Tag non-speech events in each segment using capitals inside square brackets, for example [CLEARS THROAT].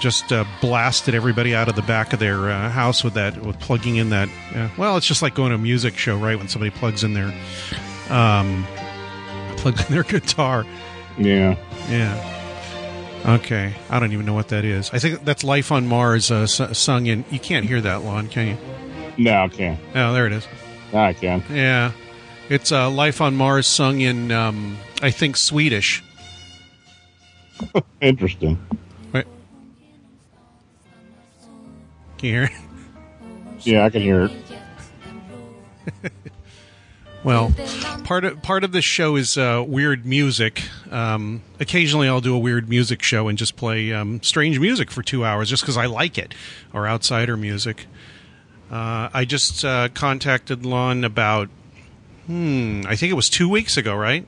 Just uh, blasted everybody out of the back of their uh, house with that, with plugging in that. Uh, well, it's just like going to a music show, right? When somebody plugs in their, um, plugs in their [LAUGHS] guitar. Yeah. Yeah. Okay, I don't even know what that is. I think that's "Life on Mars" uh, s- sung in. You can't hear that, Lon, can you? No, I can't. Oh, there it is. I can. Yeah, it's uh, "Life on Mars" sung in, um, I think, Swedish. [LAUGHS] Interesting. Can you hear it? Yeah, I can hear it. [LAUGHS] Well, part of part of this show is uh, weird music. Um, occasionally, I'll do a weird music show and just play um, strange music for two hours, just because I like it, or outsider music. Uh, I just uh, contacted Lon about, hmm, I think it was two weeks ago, right?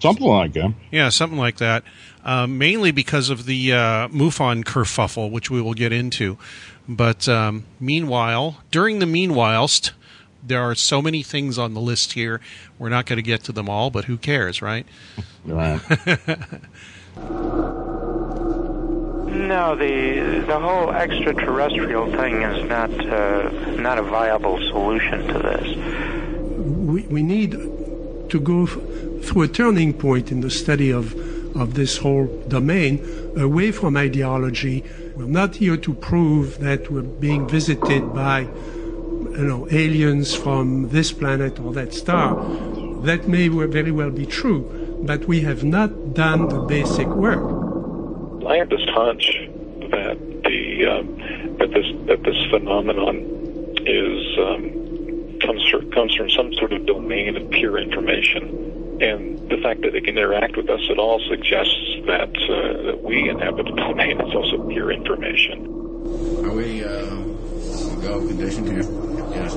Something like that. Yeah, something like that. Uh, mainly because of the uh, MUFON kerfuffle, which we will get into. But um, meanwhile, during the meanwhilest, there are so many things on the list here. We're not going to get to them all, but who cares, right? Right. No, the the whole extraterrestrial thing is not uh, not a viable solution to this. we, we need to go f- through a turning point in the study of, of this whole domain away from ideology. We're not here to prove that we're being visited by you know, aliens from this planet or that star. That may very well be true, but we have not done the basic work. I have this hunch that the um, that this that this phenomenon is um, comes from, comes from some sort of domain of pure information, and the fact that it can interact with us at all suggests that uh, that we inhabit a domain that's also pure information. Are we uh, go conditioned here? Yes.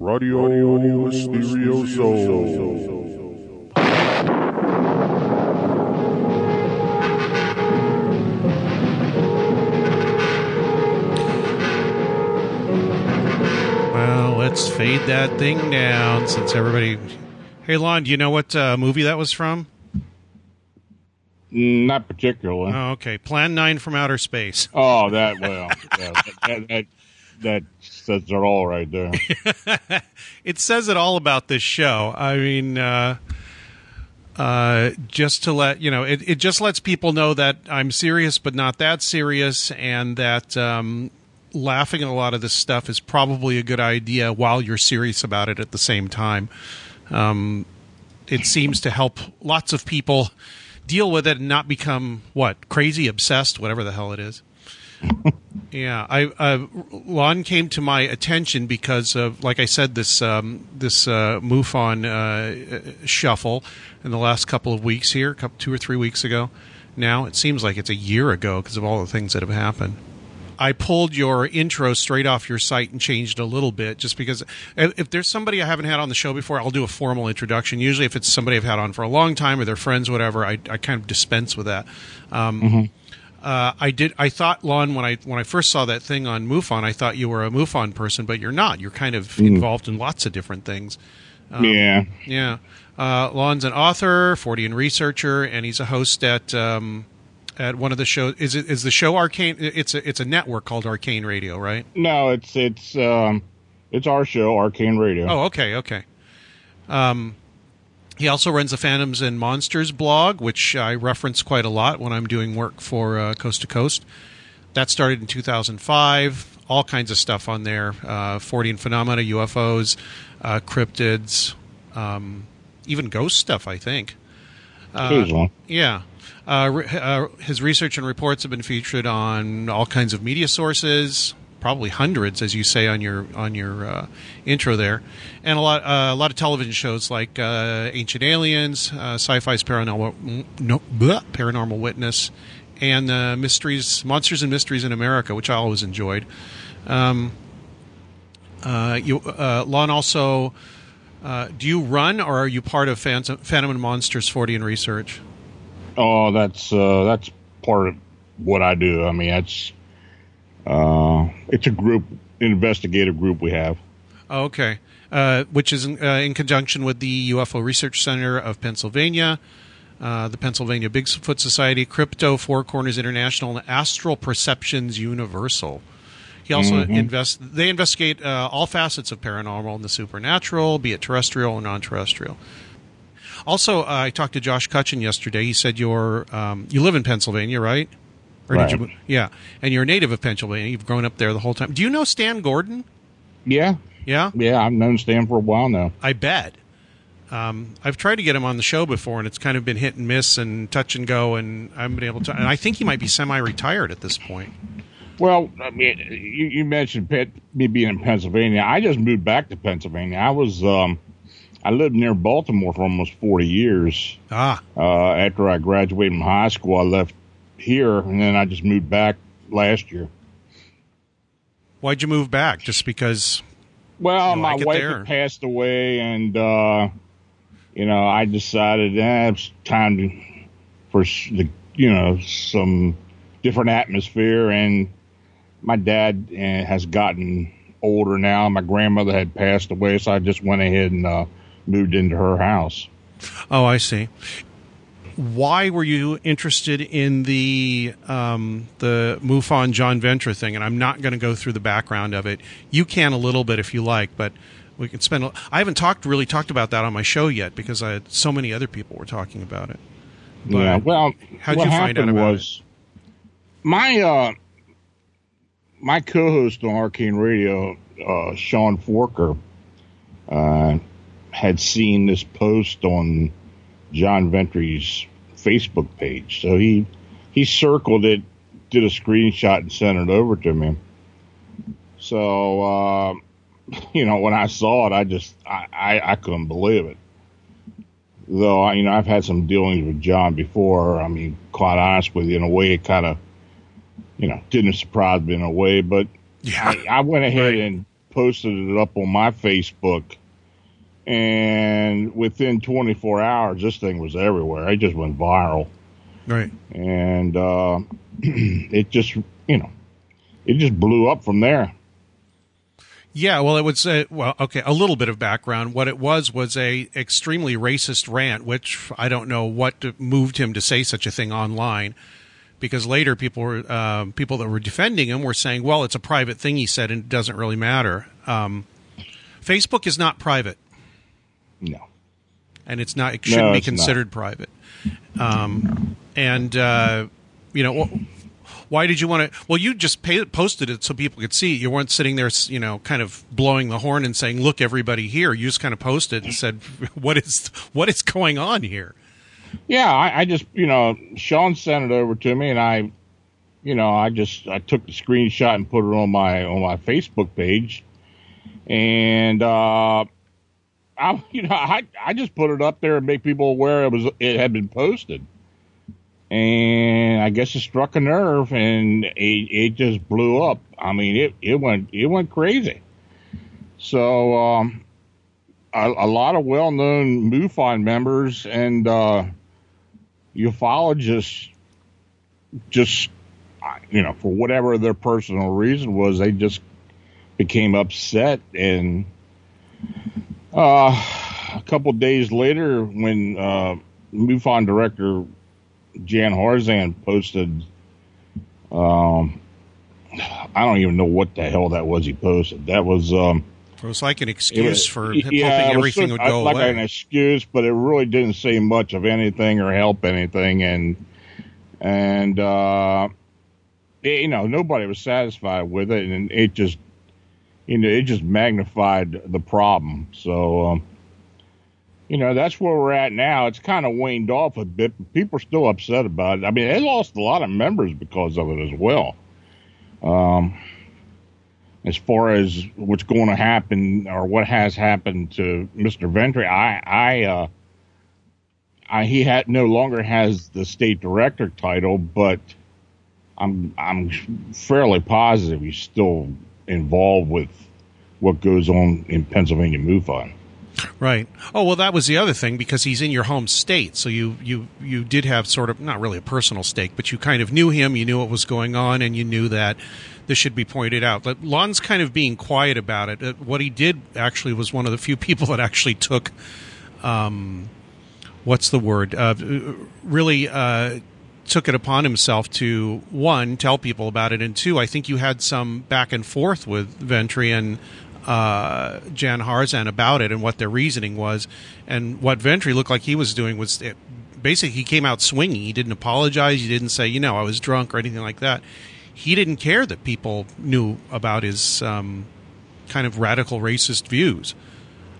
Radio Mysterioso. Well, let's fade that thing down since everybody. Hey, Lon, do you know what uh, movie that was from? Not particularly. Oh, okay. Plan 9 from Outer Space. Oh, that well, yeah, that, that that says it all right there. [LAUGHS] it says it all about this show. I mean, uh, uh, just to let you know, it, it just lets people know that I'm serious, but not that serious, and that um, laughing at a lot of this stuff is probably a good idea while you're serious about it at the same time. Um, it seems to help lots of people deal with it and not become what crazy obsessed, whatever the hell it is. [LAUGHS] Yeah, I uh, Lon came to my attention because of, like I said, this um, this uh, MUFON uh, shuffle in the last couple of weeks here, couple, two or three weeks ago. Now it seems like it's a year ago because of all the things that have happened. I pulled your intro straight off your site and changed a little bit, just because if there's somebody I haven't had on the show before, I'll do a formal introduction. Usually, if it's somebody I've had on for a long time or their friends, whatever, I, I kind of dispense with that. Um, uh, I did. I thought, Lon, when I when I first saw that thing on MUFON, I thought you were a MUFON person, but you're not. You're kind of involved in lots of different things. Um, yeah. Yeah. Uh, Lon's an author, Fortean researcher, and he's a host at um, at one of the shows. Is it is the show Arcane? It's a it's a network called Arcane Radio, right? No, it's it's um, it's our show, Arcane Radio. Oh, okay, okay. Um, he also runs the Phantoms and Monsters blog, which I reference quite a lot when I'm doing work for uh, Coast to Coast. That started in 2005. All kinds of stuff on there: uh, Fortean phenomena, UFOs, uh, cryptids, um, even ghost stuff. I think. Occasionally. Yeah. Uh, uh, his research and reports have been featured on all kinds of media sources, probably hundreds, as you say on your on your uh, intro there, and a lot uh, a lot of television shows like uh, Ancient Aliens, uh, Sci-Fi's Paranormal no, bleh, Paranormal Witness, and uh, Mysteries Monsters and Mysteries in America, which I always enjoyed. Um, uh, you, Lon also. Do you run or are you part of Phantom, Phantom and Monsters Fortean Research? Oh, that's that's part of what I do. I mean, that's uh, it's a group, investigative group we have. Oh, okay. Uh, which is in, uh, in conjunction with the UFO Research Center of Pennsylvania, uh, the Pennsylvania Bigfoot Society, Crypto Four Corners International, and Astral Perceptions Universal. He also Mhm. invest. They investigate uh, all facets of paranormal and the supernatural, be it terrestrial or non-terrestrial. Also, uh, I talked to Josh Cutchin yesterday. He said you're um, you live in Pennsylvania, right? Or Right. did you? Yeah, and you're a native of Pennsylvania. You've grown up there the whole time. Do you know Stan Gordon? Yeah, Yeah. yeah. I've known Stan for a while now. I bet. Um, I've tried to get him on the show before, and it's kind of been hit and miss and touch and go, and I haven't been able to. And I think he might be semi-retired at this point. Well, I mean, you, you mentioned Pet, me being in Pennsylvania. I just moved back to Pennsylvania. I was, um, I lived near Baltimore for almost 40 years. Ah, Uh, after I graduated from high school, I left here, and then I just moved back last year. why'd you move back? Just because? Well, my like wife had passed away, and uh, you know, I decided eh, it's time to, for s- the, you know, some different atmosphere. And my dad uh, has gotten older now. My grandmother had passed away, so I just went ahead and uh, moved into her house. Oh, I see. Why were you interested in the um, the MUFON John Ventre thing? And I'm not going to go through the background of it. You can a little bit if you like, but we can spend. a- I haven't talked really talked about that on my show yet because I had so many other people were talking about it. But yeah. Well, how'd you find out about was my uh, my co-host on Arcane Radio, uh, Sean Forker, uh, had seen this post on John Ventre's Facebook page, so he he circled it, did a screenshot, and sent it over to me. So, uh, [LAUGHS] you know, when I saw it, I just I, I, I couldn't believe it though I- you know I've had some dealings with John before. I mean, quite honest with you, in a way, it kind of you know didn't surprise me in a way, but yeah, I, I went ahead Right. and posted it up on my Facebook, and within 24 hours, this thing was everywhere. It just went viral, right. and uh, [CLEARS THROAT] it just you know it just blew up from there. Yeah, well, it would say, well, okay, a little bit of background. What it was was a extremely racist rant, which I don't know what moved him to say such a thing online, because later people were um, people that were defending him were saying, well, it's a private thing he said, and it doesn't really matter. Um, Facebook is not private, No, and it's not. It shouldn't No, be it's not. considered private. Um, and uh, you know. Why did you want to? Well, you just pay, posted it so people could see. it. You weren't sitting there, you know, kind of blowing the horn and saying, "Look, everybody here." You just kind of posted and said, [LAUGHS] "What is what is going on here?" Yeah, I, I just you know Sean sent it over to me, and I, you know, I just I took the screenshot and put it on my on my Facebook page, and uh, I you know I I just put it up there and make people aware it was it had been posted, and I guess it struck a nerve, and it it just blew up. I mean it it went it went crazy. So um, a, a lot of well known MUFON members and. uh ufologists just you know for whatever their personal reason was they just became upset and uh a couple days later, when uh, MUFON director Jan Harzan posted, um, I don't even know what the hell that was he posted. That was. Um, it was like an excuse for yeah, hoping everything so, would go like away. an excuse, but it really didn't say much of anything or help anything, and and uh, it, you know nobody was satisfied with it, and it just you know it just magnified the problem. So um, you know that's where we're at now. It's kind of waned off a bit, but people are still upset about it. I mean, they lost a lot of members because of it as well. Um, as far as what's going to happen or what has happened to Mr. Ventre, I, I, uh, I, he had no longer has the state director title, but I'm, I'm fairly positive he's still involved with what goes on in Pennsylvania MUFON. Right. Oh well, that was the other thing because he's in your home state, so you you you did have sort of not really a personal stake, but you kind of knew him, you knew what was going on, and you knew that this should be pointed out. But Lon's kind of being quiet about it. Uh, What he did actually was one of the few [LAUGHS] people that actually took, um, what's the word? Uh, really uh, took it upon himself to one tell people about it, and two, I think you had some back and forth with Ventre and uh, Jan Harzan about it and what their reasoning was. And what Ventre looked like he was doing was it, basically he came out swinging. He didn't apologize. He didn't say, you know, I was drunk or anything like that. He didn't care that people knew about his um, kind of radical racist views.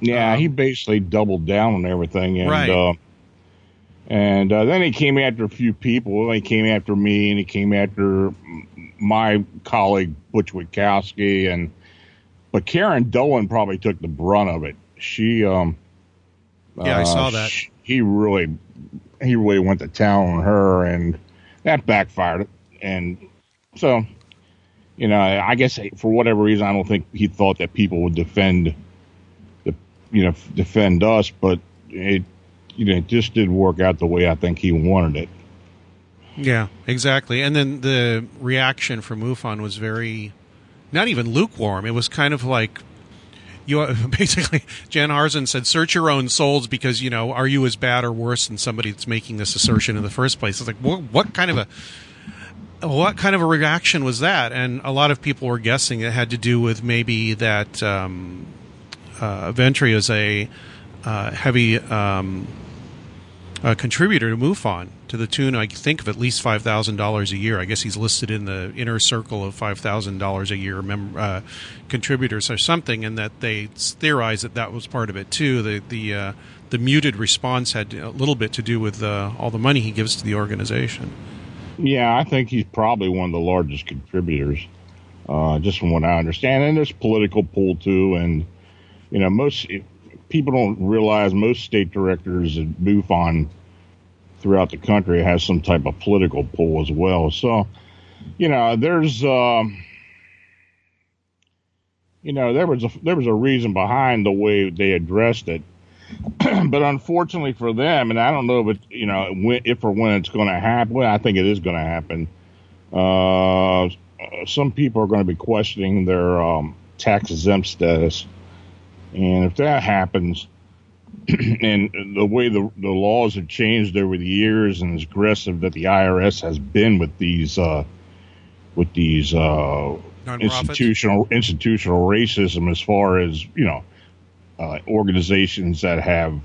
Yeah, he basically doubled down on everything, and Right. uh, and uh, then he came after a few people. He came after me, and he came after my colleague Butch Witkowski, and but Karen Dolan probably took the brunt of it. She, um, Yeah, I uh, saw that. sh- He really, he really went to town on her, and that backfired. And so, you know, I guess for whatever reason, I don't think he thought that people would defend the, you know, defend us, but it, you know, it just didn't work out the way I think he wanted it. Yeah, exactly. And then the reaction from MUFON was very, not even lukewarm. It was kind of like, you [LAUGHS] basically, Jan Harzan said, search your own souls because, you know, are you as bad or worse than somebody that's making this assertion in the first place? It's like, what, what kind of a, what kind of a reaction was that? And a lot of people were guessing it had to do with maybe that um, uh, Ventre is a uh, heavy um, uh, contributor to MUFON to the tune, I think, of at least five thousand dollars a year. I guess he's listed in the inner circle of five thousand dollars a year mem- uh, contributors or something, and that they theorize that that was part of it too. The the uh, the muted response had a little bit to do with uh, all the money he gives to the organization. Yeah, I think he's probably one of the largest contributors, uh, just from what I understand. And there's political pull too, and you know, most people don't realize most state directors at MUFON throughout the country has some type of political pull as well. So, you know, there's, um, you know, there was a there was a reason behind the way they addressed it. [CLEARS THROAT] but unfortunately for them, and I don't know if it, you know if or when it's going to happen. Well, I think it is going to happen. Uh, some people are going to be questioning their um, tax exempt status, and if that happens, [CLEARS THROAT] and the way the the laws have changed over the years, and as aggressive that the IRS has been with these uh, with these uh, institutional institutional racism, as far as you know uh, organizations that have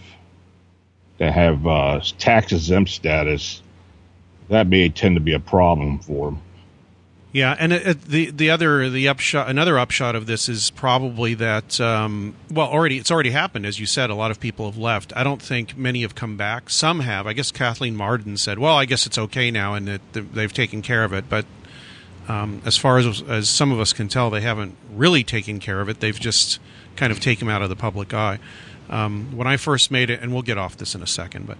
that have uh, tax exempt status, that may tend to be a problem for them. Yeah, and the the other the upshot another upshot of this is probably that um, well already it's already happened as you said a lot of people have left. I don't think many have come back. Some have. I guess Kathleen Marden said, "Well, I guess it's okay now," and that they've taken care of it. But um, as far as as some of us can tell, they haven't really taken care of it. They've just kind of taken them out of the public eye. Um, when I first made it, and we'll get off this in a second, but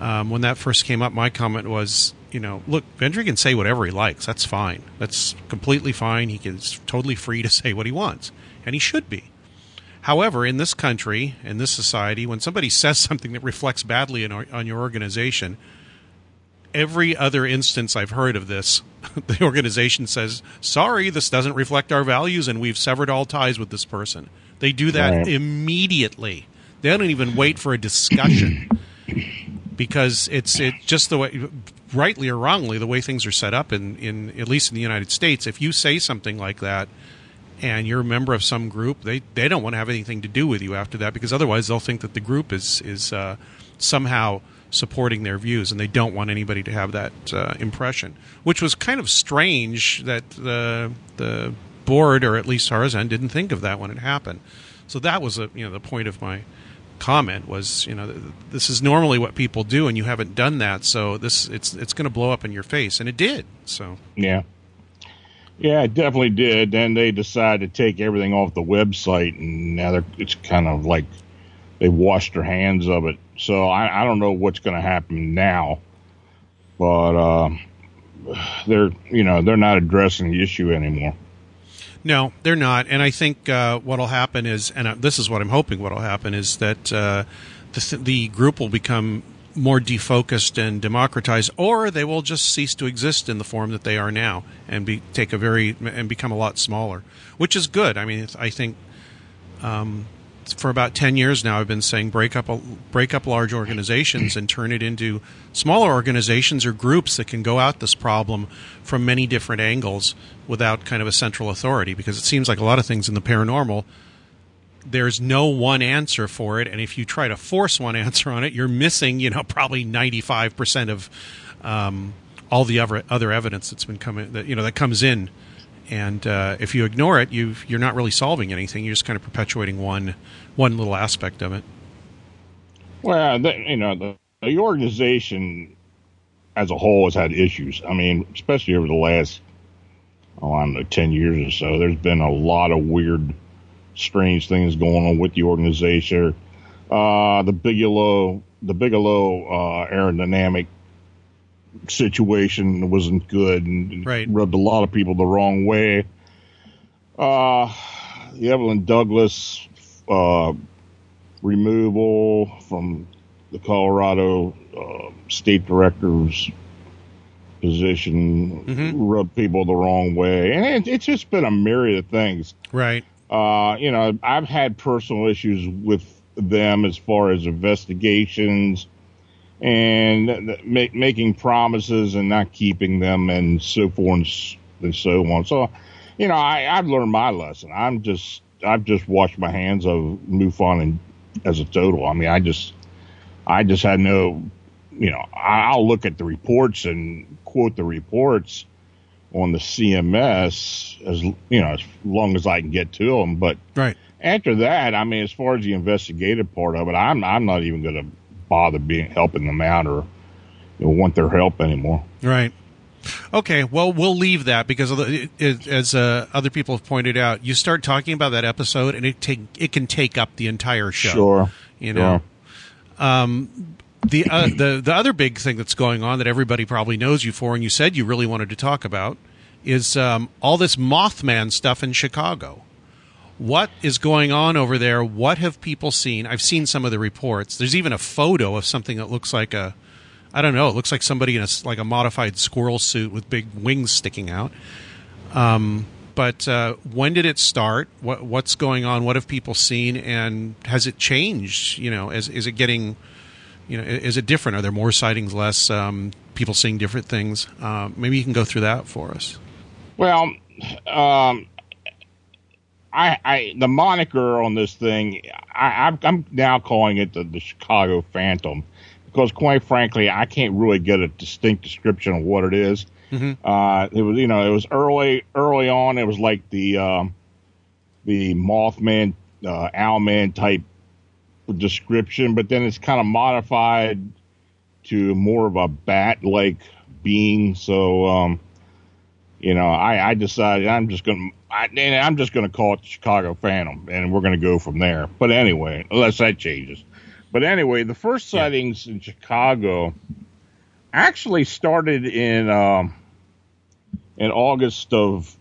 um, when that first came up, my comment was, you know, look, Ventre can say whatever he likes. That's fine. That's completely fine. He is totally free to [LAUGHS] say what he wants, and he should be. However, in this country, in this society, when somebody says [LAUGHS] something that reflects badly on, on your organization, every other instance I've heard of this, [LAUGHS] the organization says, sorry, this doesn't reflect our values, and we've severed all ties with this person. They do that Right. immediately. They don't even wait for a discussion [CLEARS THROAT] because it's it just the way, rightly or wrongly, the way things are set up in in at least in the United States. If you say something like that and you're a member of some group, they they don't want to have anything to do with you after that because otherwise they'll think that the group is is uh, somehow supporting their views, and they don't want anybody to have that uh, impression. Which was kind of strange that the the board, or at least Harzan, didn't think of that when it happened. So that was a you know the point of my comment was you know this is normally what people do and you haven't done that so this it's it's going to blow up in your face. And it did so. Yeah. Yeah it definitely did. Then they decided to take everything off the website and now they're it's kind of like they washed their hands of it. So i, I don't know what's going to happen now but uh, [SIGHS] they're you know they're not addressing the issue anymore no, they're not. And I think uh, what'll happen is, and uh, this is what I'm hoping what'll happen is that uh, the, the group will become more defocused and democratized, or they will just cease to exist in the form that they are now and be take a very and become a lot smaller, which is good. I mean, I think um, for about 10 years now I've been saying break up break up large organizations and turn it into smaller organizations or groups that can go out this problem from many different angles without kind of a central authority. Because it seems like a lot of things in the paranormal there's no one answer for it. And if you try to force one [LAUGHS] answer on it you're missing you know probably 95% of um, all the other other evidence that's been coming that you know that comes in and uh, if you ignore it, you you're not really solving anything. You're just kind of perpetuating one one little aspect of it. Well, the, you know, the, the organization as a whole has had issues. I mean, especially over the last oh, I don't know, ten years or so. There's been a lot of weird, strange things going on with the organization. Uh, the Bigelow, the Bigelow uh, aerodynamic situation wasn't good and right. rubbed a lot of people the wrong way. Uh, the Evelyn Douglas uh, removal from the Colorado uh, state director's position mm-hmm. rubbed people the wrong way, and it, it's just been a myriad of things. Right. Uh, you know, I've had personal issues with them as far as investigations and make, making promises and not keeping them and so forth and so on. So, you know, I, I've learned my lesson. I'm just, I've just washed my hands of MUFON and as a total. I mean, I just, I just had no, you know, I'll look at the reports and quote the reports on the CMS as, you know, as long as I can get to them. But right after that, I mean, as far as the investigative part of it, I'm, I'm not even going to bother being helping them out or you know, want their help anymore. Right. Okay, well, we'll leave that because it, as uh, other people have pointed out, you start talking about that episode, and it take it can take up the entire show. Sure, you know. Um, the uh, the the other big thing that's going on that everybody probably knows you for, and you said you really wanted to talk about, is um, all this Mothman stuff in Chicago what is going on over there? What have people seen? I've seen some of the reports. There's even a photo of something that looks like a, I don't know, it looks like somebody in a like a modified squirrel suit with big wings sticking out. Um, but uh, when did it start? What what's going on? What have people seen? And has it changed? You know, is is it getting, you know, is it different? Are there more sightings, less? Um, people seeing different things? Uh, maybe you can go through that for us. Well, um, I, I the moniker on this thing, I, I'm now calling it the, the Chicago Phantom because, quite frankly, I can't really get a distinct description of what it is. Mm-hmm. Uh, it was, you know, it was early, early on. It was like the um, the Mothman, uh, Owlman type description, but then it's kind of modified to more of a bat-like being. So, um, you know, I, I decided I'm just going I, am just going to call it the Chicago Phantom, and we're going to go from there. But anyway, unless that changes. But anyway, the first sightings yeah. in Chicago actually started in um, in August of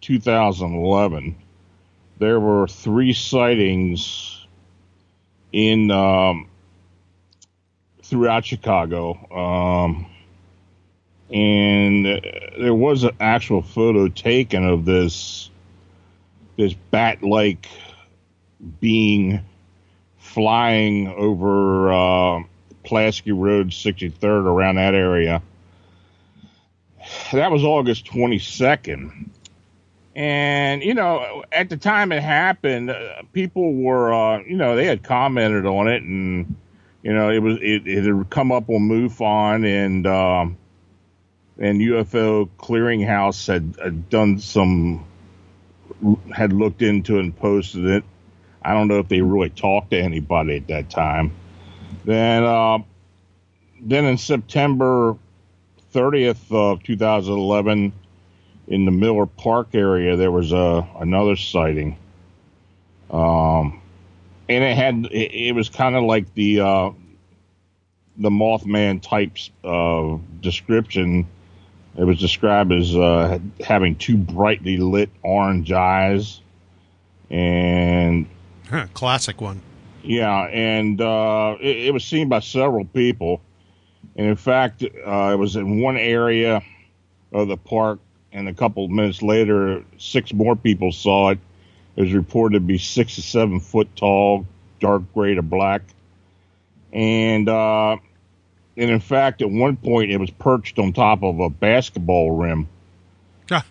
2011. There were three sightings in um, throughout Chicago. Um, and there was an actual photo taken of this this bat-like being flying over uh, Pulaski Road, 63rd, around that area. That was August 22nd. And, you know, at the time it happened, uh, people were, uh, you know, they had commented on it and, you know, it was, it, it had come up on MUFON and, um, and UFO Clearinghouse had, had done some, had looked into and posted it. I don't know if they really talked to anybody at that time. Then, uh, then in September 30th of 2011, in the Miller Park area, there was a another sighting. Um, and it had it, it was kind of like the uh, the Mothman types of description. It was described as uh, having two brightly lit orange eyes, and huh, classic one. Yeah, and uh, it, it, was seen by several people, and in fact, uh, it was in one area of the park and a couple of minutes later, six more people saw it. It was reported to be six to seven foot tall, dark gray to black, and uh, and in fact, at one point, it was perched on top of a basketball rim. Yeah.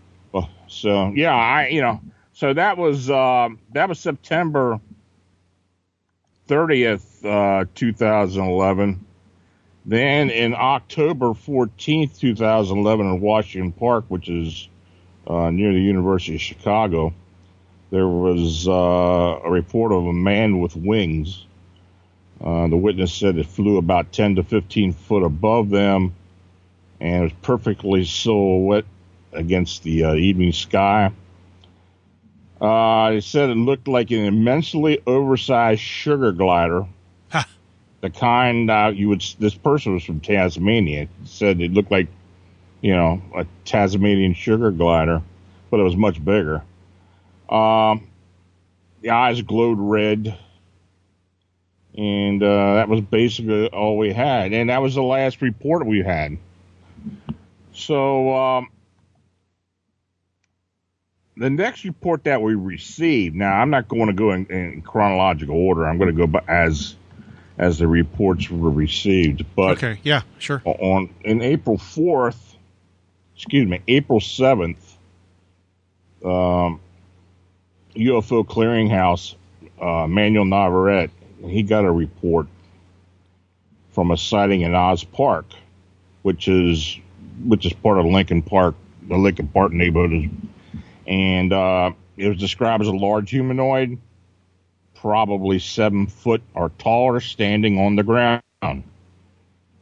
So yeah, I you know, so that was uh, that was September thirtieth, uh, two thousand eleven. Then in October 14th, 2011, in Washington Park, which is uh, near the University of Chicago, there was uh, a report of a man with wings. Uh, the witness said it flew about 10 to 15 foot above them and it was perfectly silhouette against the uh, evening sky. Uh, they said it looked like an immensely oversized sugar glider the kind uh, you would. This person was from Tasmania. Said it looked like, you know, a Tasmanian sugar glider, but it was much bigger. Um, the eyes glowed red, and uh, that was basically all we had. And that was the last report we had. So um, the next report that we received. Now I'm not going to go in, in chronological order. I'm going to go as as the reports were received. But okay, yeah, sure. On in April fourth, excuse me, April seventh, um, UFO Clearinghouse, uh, Manuel Navarrete, he got a report from a sighting in Oz Park, which is which is part of Lincoln Park, the Lincoln Park neighborhood, and uh, it was described as a large humanoid probably seven foot or taller standing on the ground.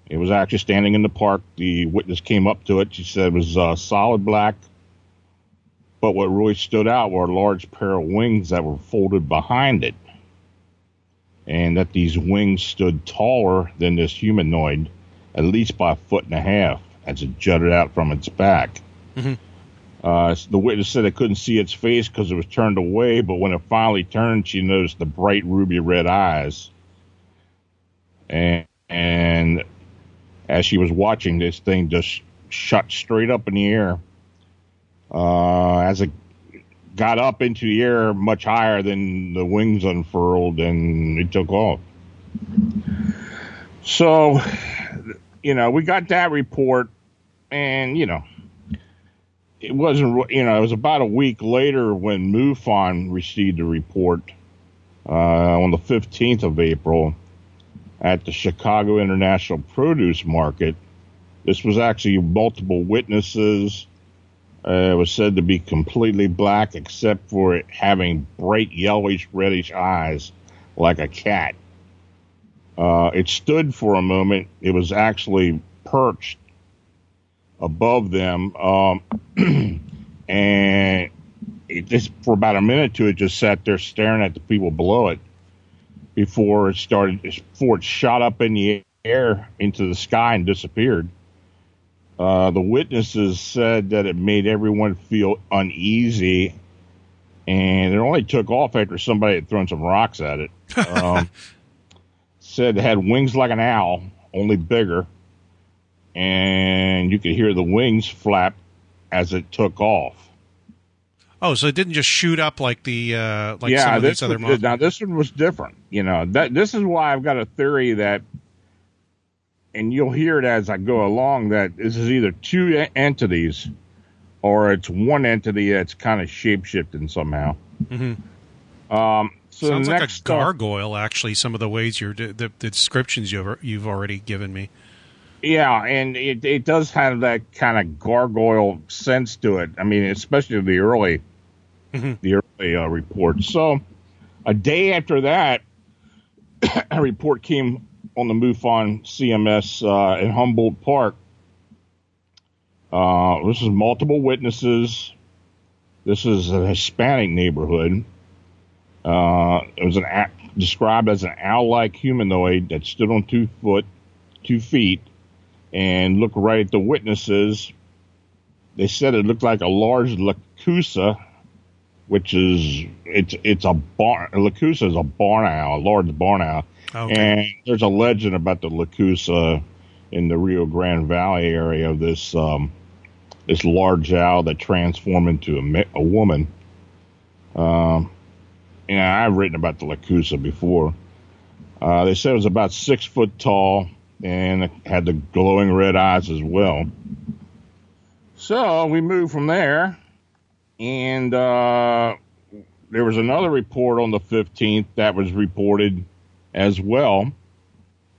It was actually standing in the park. The witness came up to it. She said it was uh, solid black. But what really stood out were a large pair of wings that were folded behind it. And that these wings stood taller than this humanoid, at least by a foot and a half, as it jutted out from its back. Mm-hmm. Uh, the witness said they couldn't see its face because it was turned away, but when it finally turned, she noticed the bright ruby red eyes. And, and as she was watching, this thing just shot straight up in the air. Uh, as it got up into the air much higher than the wings unfurled and it took off. So, you know, we got that report and, you know, it wasn't, you know, it was about a week later when MUFON received a report uh, on the 15th of April at the Chicago International Produce Market. This was actually multiple witnesses. Uh, it was said to be completely black except for it having bright yellowish reddish eyes like a cat. Uh, it stood for a moment. It was actually perched above them. Um, [CLEARS THROAT] and it just for about a minute to it just sat there staring at the people below it before it started before it shot up in the air into the sky and disappeared. Uh, the witnesses said that it made everyone feel uneasy, and it only took off after somebody had thrown some rocks at it. Um, [LAUGHS] said it had wings like an owl, only bigger and you could hear the wings flap as it took off. Oh, so it didn't just shoot up like the uh, like yeah, some of these other models. now this one was different. You know that this is why I've got a theory that, and you'll hear it as I go along that this is either two entities, or it's one entity that's kind of shapeshifting somehow. Mm-hmm. Um, so Sounds like a gargoyle, actually. Some of the ways you're the, the descriptions you've you've already given me. Yeah, and it it does have that kind of gargoyle sense to it. I mean, especially the early Mhm. the early uh, reports. So, a day after that, [COUGHS] a report came on the MUFON CMS uh, in Humboldt Park. Uh, this is multiple witnesses. This is a Hispanic neighborhood. Uh, it was an described as an owl-like humanoid that stood on two foot, two feet, and looked right at the witnesses. They said it looked like a large lechuza, which is it's it's a barn. Lechuza is a barn owl, a large barn owl. Okay. And there's a legend about the lechuza in the Rio Grande Valley area of this um, this large owl that transformed into a, a woman. Um, and I've written about the lechuza before. Uh, they said it was about six foot tall and had the glowing red eyes as well. So we moved from there, and uh, there was another report on the 15th that was reported as well.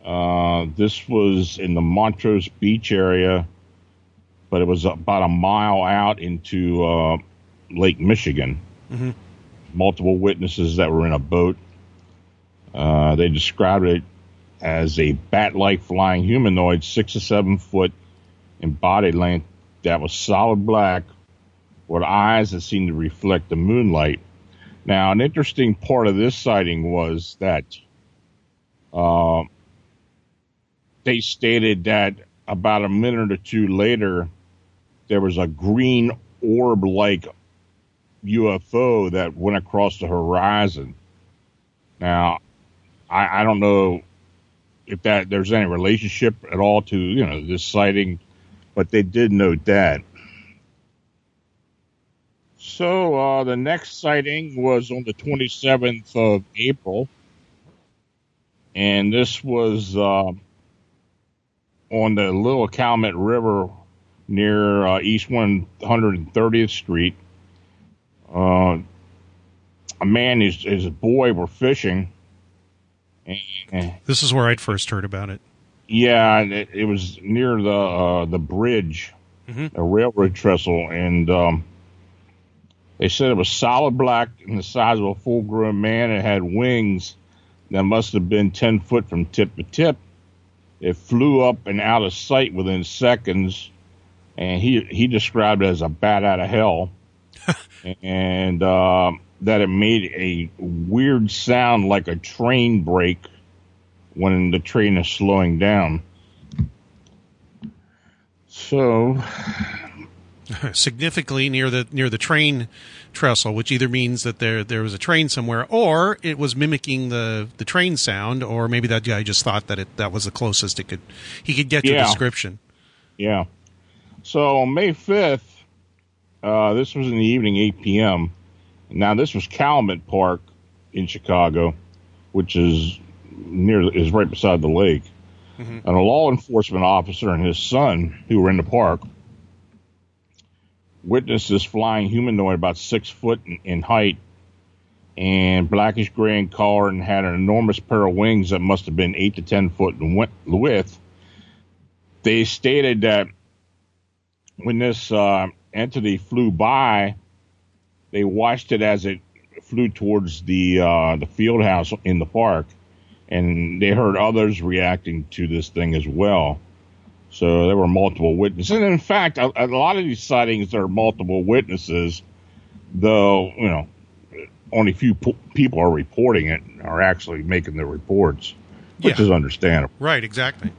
Uh, this was in the Montrose Beach area, but it was about a mile out into uh, Lake Michigan. Mhm. Multiple witnesses that were in a boat. Uh, they described it as a bat-like flying humanoid, six to seven foot in body length, that was solid black, with eyes that seemed to reflect the moonlight. Now, an interesting part of this sighting was that uh, they stated that about a minute or two later, there was a green orb-like UFO that went across the horizon. Now, I, I don't know if that there's any relationship at all to you know this sighting, but they did note that. So uh, the next sighting was on the 27th of April, and this was uh, on the Little Calumet River near uh, East 130th Street. Uh, a man and his, his boy were fishing. And, This is where I'd first heard about it. yeah, and it, it was near the uh, the bridge, Mhm. a railroad trestle, and um, they said it was solid black and the size of a full grown man. It had wings that must have been ten foot from tip to tip. It flew up and out of sight within seconds, and he he described it as a bat out of hell, [LAUGHS] and um, that it made a weird sound like a train brake when the train is slowing down. So, [LAUGHS] significantly near the near the train trestle, which either means that there there was a train somewhere, or it was mimicking the the train sound, or maybe that guy just thought that it that was the closest it could he could get to Yeah. description. yeah. So on May 5th, uh, this was in the evening, 8 p.m. Now this was Calumet Park in Chicago, which is near is right beside the lake. And a law enforcement officer and his son, who were in the park, witnessed this flying humanoid about six foot in, in height and blackish gray in color and had an enormous pair of wings that must have been eight to ten foot in width. They stated that when this uh, entity flew by, they watched it as it flew towards the uh, the field house in the park, and they heard others reacting to this thing as well. So there were multiple witnesses, and in fact, a, a lot of these sightings there are multiple witnesses, though you know only few p- people are reporting it are actually making the reports, which Yeah. is understandable. Right, exactly.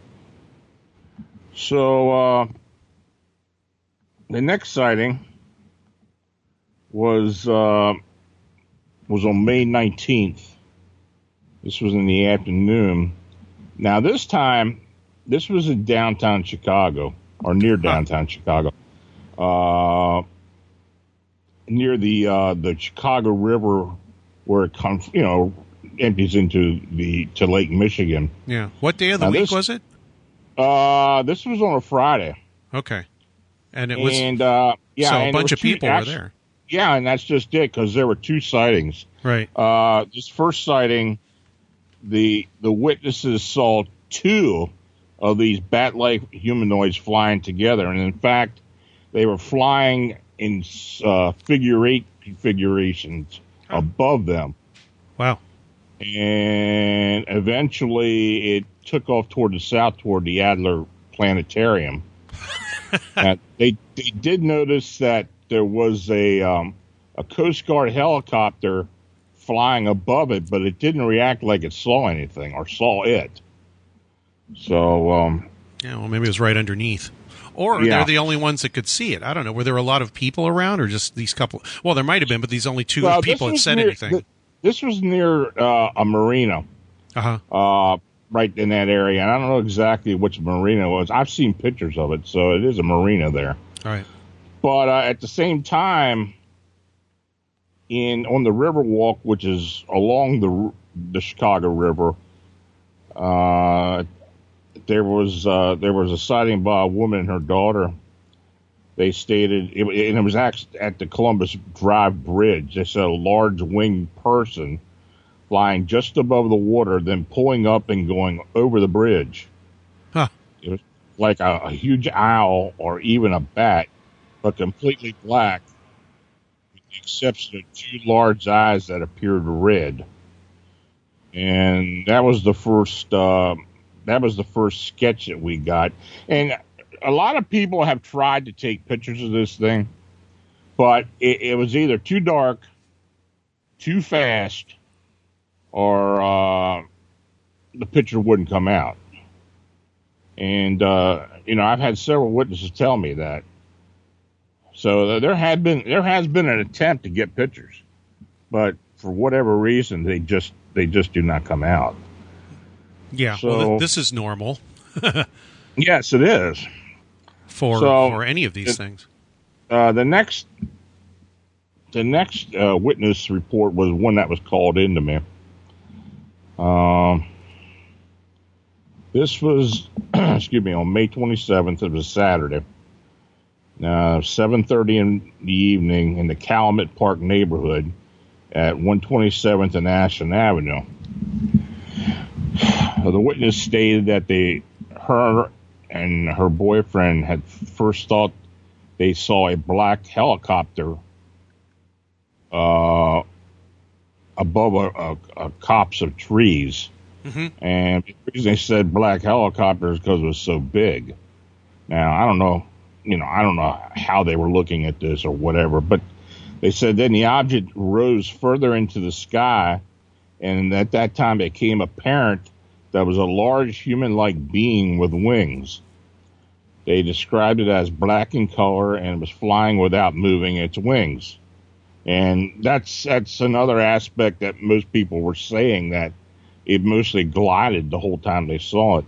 So uh, the next sighting was uh, was on May nineteenth. This was in the afternoon. Now this time, this was in downtown Chicago or near downtown Chicago. Uh, near the uh, the Chicago River, where it comes, you know, empties into the to Lake Michigan. Yeah. What day of the Now, week this- was it? Uh, this was on a Friday, Okay. And it was and uh, yeah, so and a bunch of two- people actu- were there. Yeah, and that's just it because there were two sightings. Right. Uh, this first sighting, the the witnesses saw two of these bat-like humanoids flying together, and in fact, they were flying in uh, figure eight configurations above them, Wow. and eventually it took off toward the south toward the Adler Planetarium. [LAUGHS] Uh, they they did notice that there was a um, a Coast Guard helicopter flying above it, but it didn't react like it saw anything or saw it. So um, Yeah, well, maybe it was right underneath. Or Yeah. they're the only ones that could see it. I don't know. Were there a lot of people around, or just these couple? Well, there might have been, but these only two well, people had said near- anything. th- this was near uh, a marina, Uh huh. uh, right in that area, and I don't know exactly which marina it was. I've seen pictures of it, so it is a marina there. All right. But uh, at the same time, in on the Riverwalk, which is along the the Chicago River, uh, there was uh, there was a sighting by a woman and her daughter. They stated, it, and it was at the Columbus Drive Bridge. They said a large winged person flying just above the water, then pulling up and going over the bridge. Huh. It was like a, a huge owl or even a bat, but completely black, with the exception of two large eyes that appeared red. And that was the first. Uh, that was the first sketch that we got, and a lot of people have tried to take pictures of this thing, but it, it was either too dark, too fast, or uh, the picture wouldn't come out. And uh, you know, I've had several witnesses tell me that. So there had been there has been an attempt to get pictures, but for whatever reason, they just they just do not come out. Yeah. So- well, th- this is normal [LAUGHS] Yes, it is. for So, for any of these it- things. Uh, the next the next uh, witness report was one that was called into me. Um, this was [CLEARS THROAT] excuse me on May 27th. It was Saturday. Uh, 7:30 in the evening in the Calumet Park neighborhood at 127th and Ashton Avenue. The witness stated that they, her and her boyfriend had first thought they saw a black helicopter uh, above a, a, a copse of trees. And the reason they said black helicopter is because it was so big. Now, I don't know, you know, I don't know how they were looking at this or whatever, but they said then the object rose further into the sky, and at that time it became apparent that was a large human like being with wings. They described it as black in color and was flying without moving its wings. And that's that's another aspect that most people were saying that it mostly glided the whole time they saw it.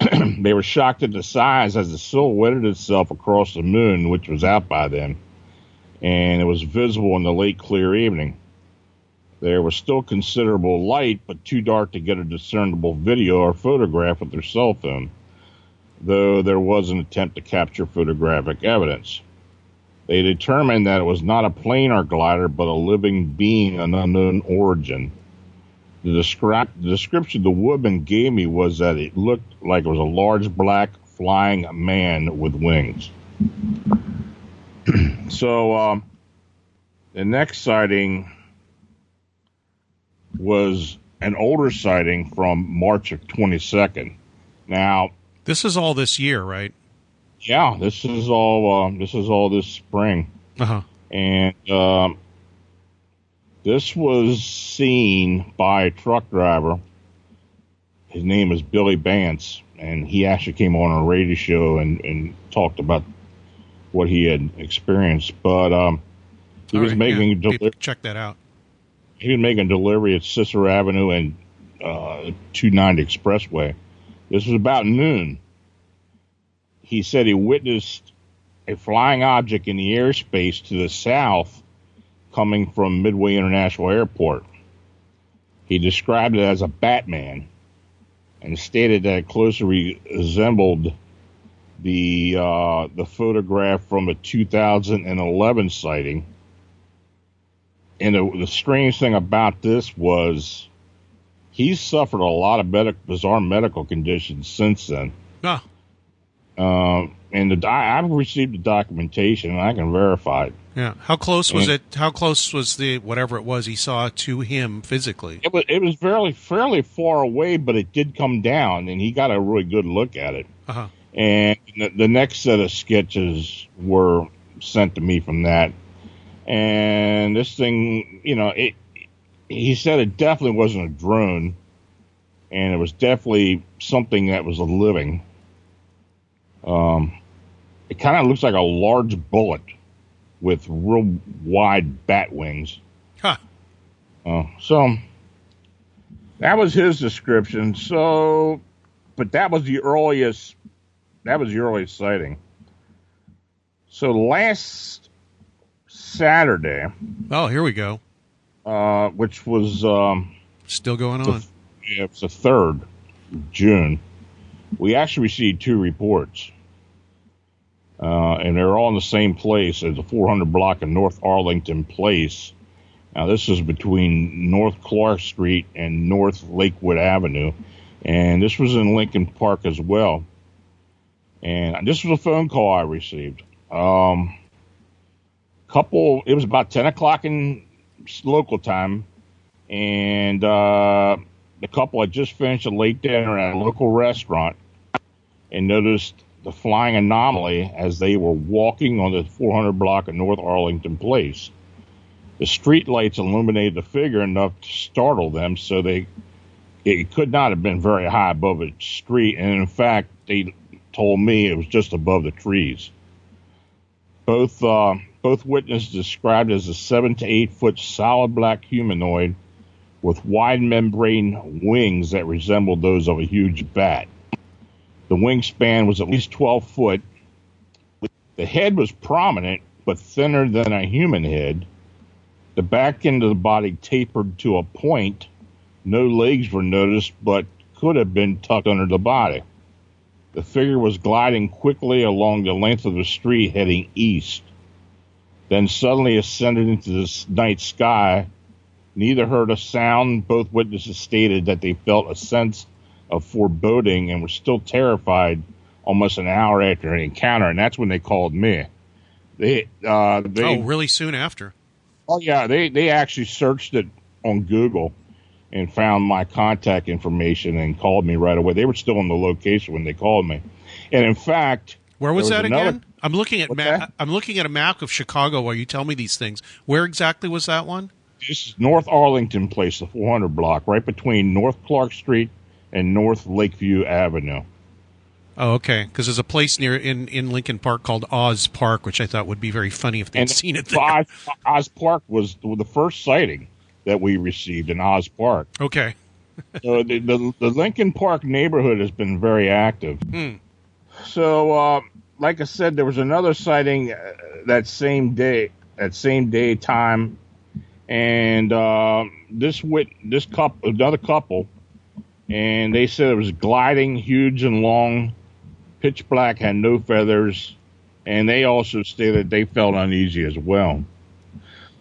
[CLEARS THROAT] they were shocked at the size as it silhouetted itself across the moon, which was out by then, and it was visible in the late clear evening. There was still considerable light, but too dark to get a discernible video or photograph with their cell phone, though there was an attempt to capture photographic evidence. They determined that it was not a plane or glider, but a living being of unknown origin. The, descri- the description the woman gave me was that it looked like it was a large black flying man with wings. [CLEARS THROAT] so, um, the next sighting was an older sighting from March of 22nd. Now, This is all this year, right? yeah, this is all um, this is all this spring, Uh huh. and um, this was seen by a truck driver. His name is Billy Bance, and he actually came on a radio show and, and talked about what he had experienced. But um, he All was right, making yeah, deli- check that out. He was making delivery at Cicero Avenue and uh, 290 Expressway. This was about noon. He said he witnessed a flying object in the airspace to the south coming from Midway International Airport. He described it as a Batman and stated that it closely resembled the uh, the photograph from a 2011 sighting. And the, the strange thing about this was he's suffered a lot of medic, bizarre medical conditions since then. Ah, Uh, and the, di- I've received the documentation, and I can verify it. yeah. How close was Yeah. it? How close was the whatever it was he saw to him physically? It was it was fairly fairly far away, but it did come down, and he got a really good look at it. Uh huh. And the, the next set of sketches were sent to me from that. And this thing, you know, it. He said it definitely wasn't a drone, and it was definitely something that was a living. Um, it kind of looks like a large bullet with real wide bat wings. Huh. Uh, so that was his description. So, but that was the earliest. That was the earliest sighting. So last Saturday, Oh, here we go. uh, which was um, Still going the, on. yeah, it was the third June, we actually received two reports. Uh, and they're all in the same place as the 400 block of North Arlington Place. Now, this is between North Clark Street and North Lakewood Avenue. And this was in Lincoln Park as well. And this was a phone call I received. Um, couple, it was about 10 o'clock in local time. And uh, the couple had just finished a late dinner at a local restaurant and noticed the flying anomaly as they were walking on the 400 block of North Arlington Place. The street lights illuminated the figure enough to startle them, so they it could not have been very high above the street, and in fact, they told me it was just above the trees. Both uh, both witnesses described as a seven to eight foot solid black humanoid with wide membrane wings that resembled those of a huge bat. The wingspan was at least 12 foot. The head was prominent, but thinner than a human head. The back end of the body tapered to a point. No legs were noticed, but could have been tucked under the body. The figure was gliding quickly along the length of the street heading east, then suddenly ascended into the night sky. Neither heard a sound. Both witnesses stated that they felt a sense of foreboding and were still terrified almost an hour after the encounter, and that's when they called me. They, uh, they, oh, really soon after. Oh yeah, they they actually searched it on Google and found my contact information and called me right away. They were still in the location when they called me, and in fact, Where was, there that another- again? I'm looking at ma- I'm looking at a map of Chicago while you tell me these things. Where exactly was that one? This is North Arlington Place, the 400 block, right between North Clark Street and North Lakeview Avenue. Oh, okay. Because there's a place near in, in Lincoln Park called Oz Park, which I thought would be very funny if they'd And seen it there. Oz, Oz Park was the first sighting that we received in Oz Park. Okay. [LAUGHS] so the, the the Lincoln Park neighborhood has been very active. Hmm. So, uh, like I said, there was another sighting uh, that same day, that same day time, and uh, this wit this couple, another couple, and they said it was gliding, huge and long, pitch black, had no feathers, and they also stated they felt uneasy as well.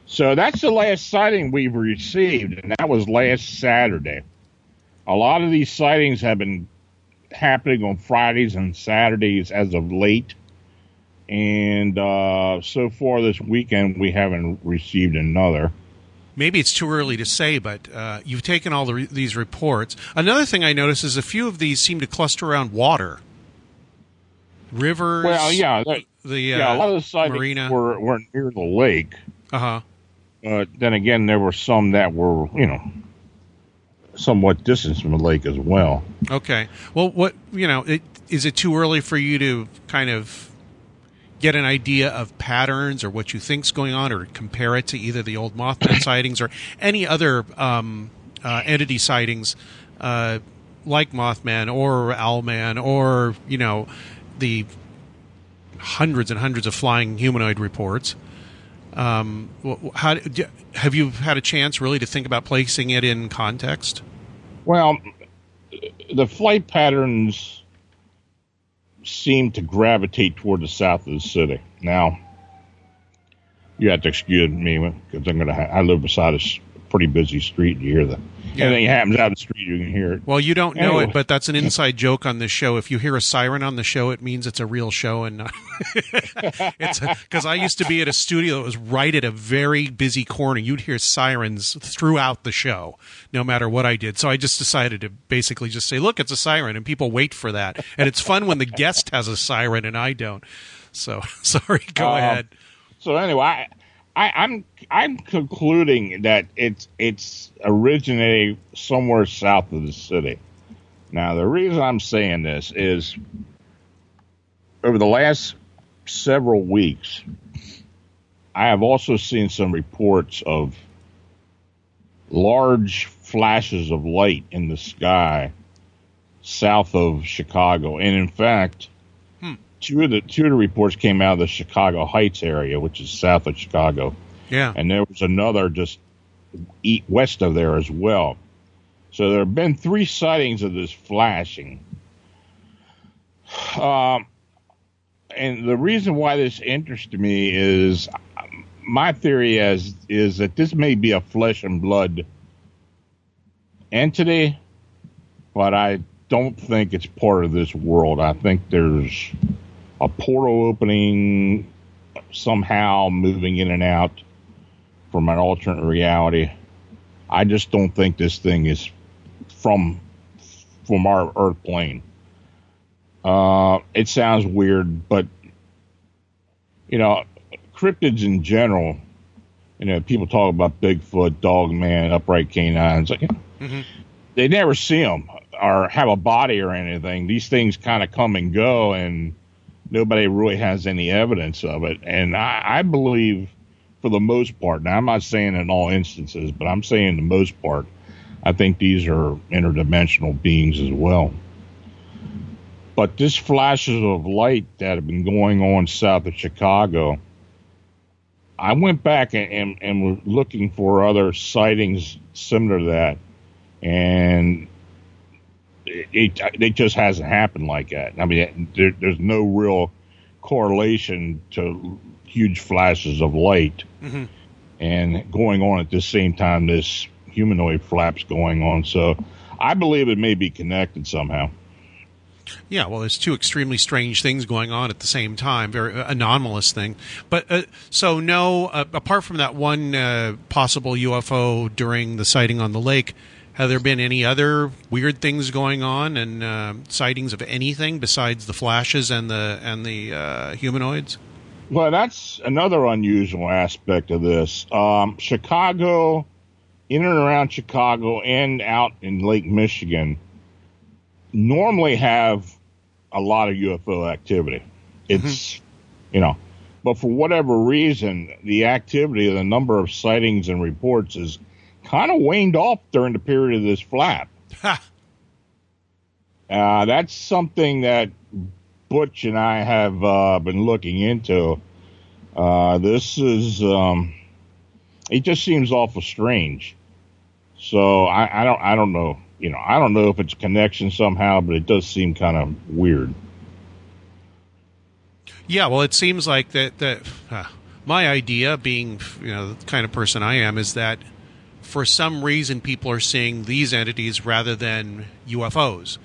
So that's the last sighting we've received, and that was last Saturday. A lot of these sightings have been happening on Fridays and Saturdays as of late. And uh, so far this weekend, we haven't received another. Maybe it's too early to say, but uh, you've taken all the re- these reports. Another thing I noticed is a few of these seem to cluster around water, rivers. Well, yeah, that- the uh, yeah, a lot of the sightings marina. were, were near the lake. Uh huh. But then again, there were some that were, you know, somewhat distance from the lake as well. Okay. Well, what you know, it, is it too early for you to kind of get an idea of patterns or what you think's going on, or compare it to either the old Mothman [COUGHS] sightings or any other um, uh, entity sightings uh, like Mothman or Owlman or you know the hundreds and hundreds of flying humanoid reports. Um, how d- have you had a chance really to think about placing it in context? Well, the flight patterns seem to gravitate toward the south of the city. Now, you have to excuse me because I'm gonna. Ha- I live beside a pretty busy street. You hear the Yeah. anything happens out the street, you can hear it. Well, you don't know Anyway. it, but that's an inside joke on this show. If you hear a siren on the show, it means it's a real show, and not [LAUGHS] it's because I used to be at a studio that was right at a very busy corner. You'd hear sirens throughout the show, no matter what I did. So I just decided to basically just say, "Look, it's a siren," and people wait for that. And it's fun when the guest has a siren and I don't. So [LAUGHS] sorry, go Um, ahead. So anyway, I, I, I'm I'm concluding that it's it's originating somewhere south of the city. Now, the reason I'm saying this is over the last several weeks, I have also seen some reports of large flashes of light in the sky south of Chicago, and in fact two of the two of the reports came out of the Chicago Heights area, which is south of Chicago, Yeah, and there was another just eat west of there as well. So there have been three sightings of this flashing. Um, and the reason why this interests me is um, my theory is is that this may be a flesh and blood entity, but I don't think it's part of this world. I think there's a portal opening somehow moving in and out from an alternate reality. I just don't think this thing is from from our Earth plane. Uh, it sounds weird, but you know, cryptids in general. You know, people talk about Bigfoot, Dogman, upright canines. Like, They never see them or have a body or anything. These things kind of come and go, and nobody really has any evidence of it. And I, I believe, for the most part, now I'm not saying in all instances, but I'm saying the most part, I think these are interdimensional beings as well. But this flashes of light that have been going on south of Chicago, I went back and, and, and was looking for other sightings similar to that, and it, it, it just hasn't happened like that. I mean, there, there's no real correlation to huge flashes of light and going on at the same time this humanoid flaps going on. So I believe it may be connected somehow. Yeah, well, there's two extremely strange things going on at the same time, very uh, anomalous thing. But uh, so no, uh, apart from that one uh, possible UFO during the sighting on the lake, have there been any other weird things going on and uh, sightings of anything besides the flashes and the and the uh, humanoids? Well, that's another unusual aspect of this. Um, Chicago, in and around Chicago and out in Lake Michigan, normally have a lot of UFO activity. It's, you know, but for whatever reason, the activity, the number of sightings and reports is kind of waned off during the period of this flap. Uh, that's something that Butch and I have uh, been looking into. Uh, this is, um, it just seems awful strange. So I, I don't, I don't know. You know, I don't know if it's a connection somehow, but it does seem kind of weird. Yeah, well, it seems like that. That my idea, being you know the kind of person I am, is that for some reason people are seeing these entities rather than UFOs,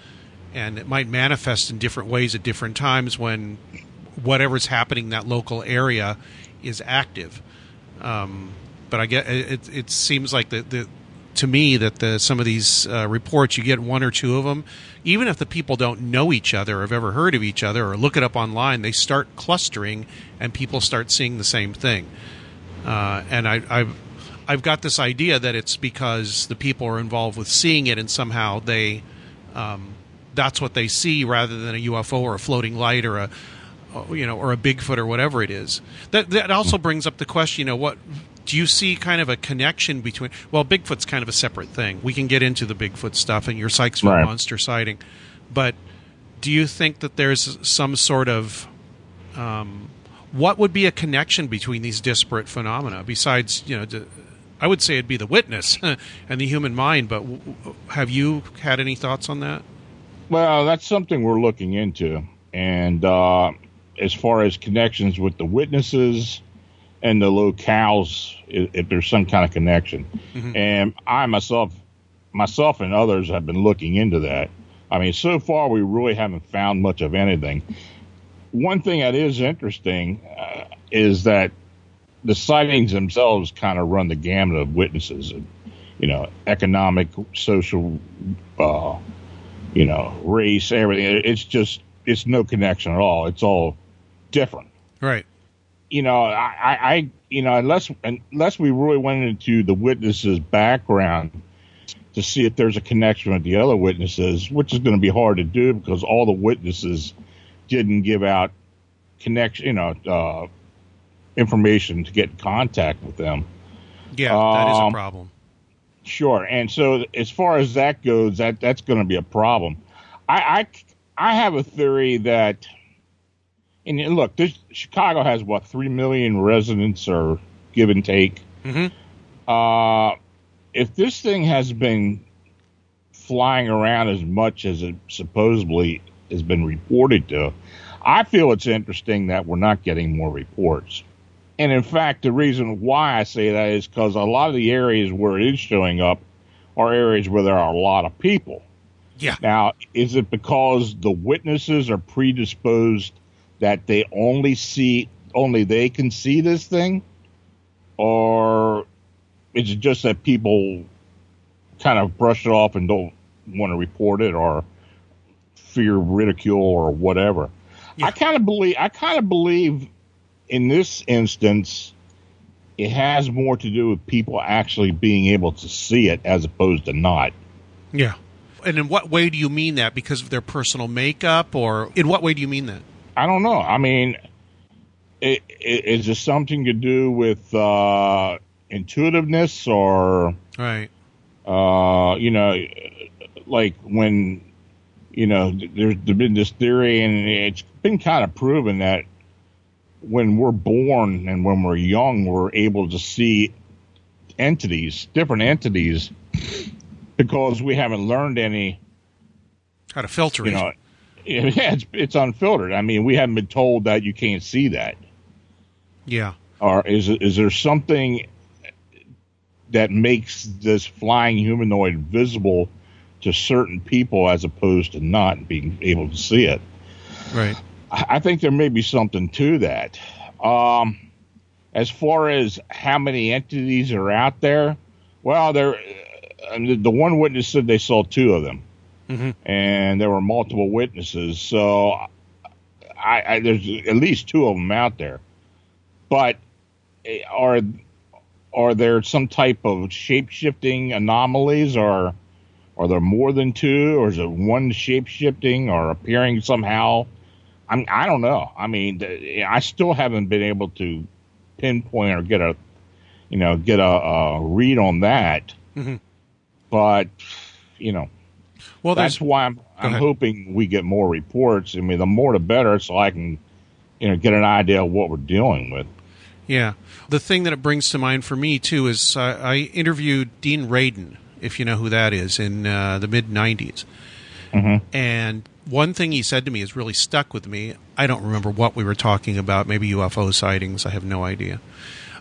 and it might manifest in different ways at different times when whatever's happening in that local area is active. Um, but I get it. It seems like the, the to me that the some of these uh, reports you get one or two of them, even if the people don't know each other or have ever heard of each other or look it up online, they start clustering and people start seeing the same thing. Uh, and I, I've I've got this idea that it's because the people are involved with seeing it and somehow they um, that's what they see rather than a UFO or a floating light or a you know or a Bigfoot or whatever it is. That that also brings up the question, you know, what do you see kind of a connection between well Bigfoot's kind of a separate thing. We can get into the Bigfoot stuff and your Sykesville Right. monster sighting. But do you think that there's some sort of um, what would be a connection between these disparate phenomena besides, you know, I would say it'd be the witness [LAUGHS] and the human mind. But w- have you had any thoughts on that? Well, that's something we're looking into, and uh, as far as connections with the witnesses and the locales, if, if there's some kind of connection, mm-hmm. and I myself, myself and others have been looking into that. I mean, so far we really haven't found much of anything. One thing that is interesting uh, is that the sightings themselves kind of run the gamut of witnesses, and, you know, economic, social, uh, you know, race, everything. It's just it's no connection at all. It's all different. Right. You know, I, I you know, unless unless we really went into the witness's background to see if there's a connection with the other witnesses, which is going to be hard to do because all the witnesses didn't give out connection, you know, uh, information to get in contact with them. Yeah, that is a um, problem. Sure. And so as far as that goes, that that's going to be a problem. I, I, I have a theory that, and look, this, Chicago has what three million residents, or give and take. Mm-hmm. Uh, if this thing has been flying around as much as it supposedly has been reported to, I feel it's interesting that we're not getting more reports. And in fact, the reason why I say that is because a lot of the areas where it is showing up are areas where there are a lot of people. Yeah. Now, is it because the witnesses are predisposed that they only see, only they can see this thing? Or is it just that people kind of brush it off and don't want to report it or fear ridicule or whatever? Yeah. I kind of believe, I kind of believe in this instance, it has more to do with people actually being able to see it as opposed to not. Yeah. And in what way do you mean that? Because of their personal makeup, or in what way do you mean that? I don't know. I mean, it, it, is this something to do with uh, intuitiveness or, right? Uh, you know, like when you know there's been this theory, and it's been kind of proven that when we're born and when we're young, we're able to see entities, different entities, because we haven't learned any how to filter you it. Know, [LAUGHS] yeah, it's, it's unfiltered. I mean, we haven't been told that you can't see that. Yeah. Or is is there something that makes this flying humanoid visible to certain people as opposed to not being able to see it? Right. I think there may be something to that. Um, as far as how many entities are out there, well, there. The one witness said they saw two of them, mm-hmm. and there were multiple witnesses. So, I, I, there's at least two of them out there. But eh, are are there some type of shape shifting anomalies, or are there more than two, or is it one shape shifting or appearing somehow? I'm, I don't know. I mean, I still haven't been able to pinpoint or get a, you know, get a, a read on that. Mm-hmm. But, you know, well, that's why I'm, I'm hoping we get more reports. I mean, the more the better, so I can, you know, get an idea of what we're dealing with. Yeah. The thing that it brings to mind for me, too, is uh, I interviewed Dean Radin, if you know who that is, in uh, the mid 90s. Mm-hmm. And one thing he said to me has really stuck with me. I don't remember what we were talking about. Maybe UFO sightings. I have no idea.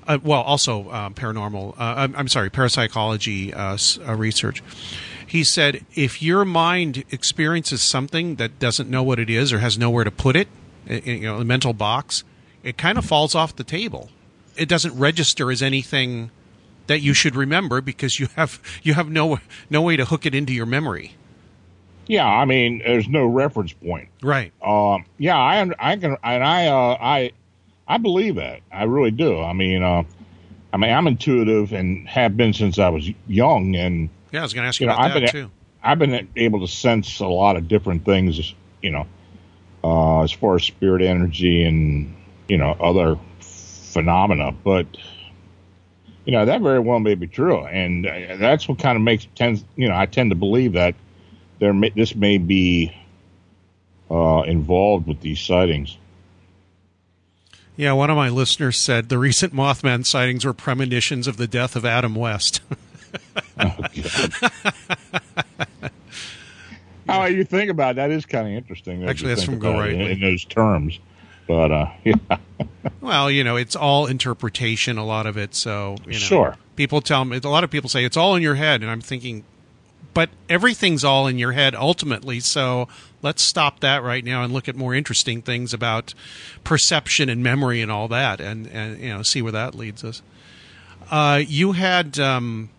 Uh, well, also um, paranormal. Uh, I'm, I'm, sorry, parapsychology uh, uh, research. He said if your mind experiences something that doesn't know what it is or has nowhere to put it, you know, a mental box, it kind of falls off the table. It doesn't register as anything that you should remember because you have you have no no way to hook it into your memory. Yeah, I mean, there's no reference point. Right. Um. Yeah, I I can and I uh I I believe that. I really do. I mean, uh, I mean, I'm intuitive and have been since I was young. And yeah, I was going to ask you, you know, about I've that been, too. I've been able to sense a lot of different things. You know, uh, as far as spirit energy and you know other phenomena, but you know that very well may be true, and uh, that's what kind of makes tends. You know, I tend to believe that there may, this may be uh, involved with these sightings. Yeah, one of my listeners said the recent Mothman sightings were premonitions of the death of Adam West. oh, [LAUGHS] [LAUGHS] How you think about it, that is kind of interesting. Actually, that's from Go Right in, in those terms. But uh, [LAUGHS] yeah. well, you know, it's all interpretation. A lot of it. So you know, sure. People tell me a lot of people say it's all in your head, and I'm thinking, but everything's all in your head ultimately. So let's stop that right now and look at more interesting things about perception and memory and all that, and and you know, see where that leads us. Uh, you had. Um,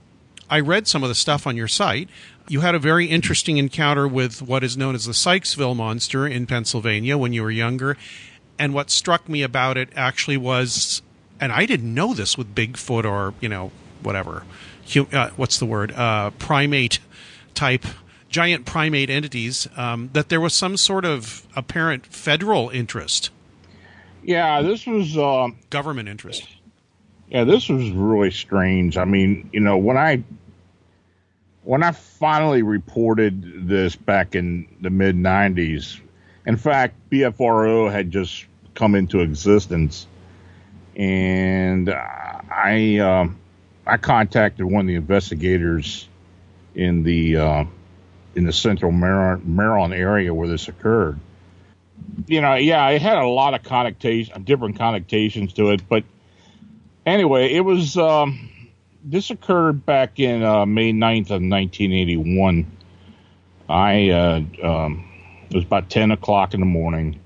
I read some of the stuff on your site. You had a very interesting encounter with what is known as the Sykesville monster in Pennsylvania when you were younger. And what struck me about it actually was, and I didn't know this with Bigfoot or, you know, whatever, uh, what's the word, uh, primate type, giant primate entities, um, that there was some sort of apparent federal interest. Yeah, this was uh, government interest. Yeah, this was really strange. I mean, you know, when I when I finally reported this back in the mid 90s, in fact, BFRO had just come into existence, and I uh, I contacted one of the investigators in the uh, in the central Maryland area where this occurred. You know, yeah, it had a lot of connotations, different connotations to it, but anyway, it was. Um, this occurred back in uh, May 9th of 1981. I uh, um, it was about 10 o'clock in the morning,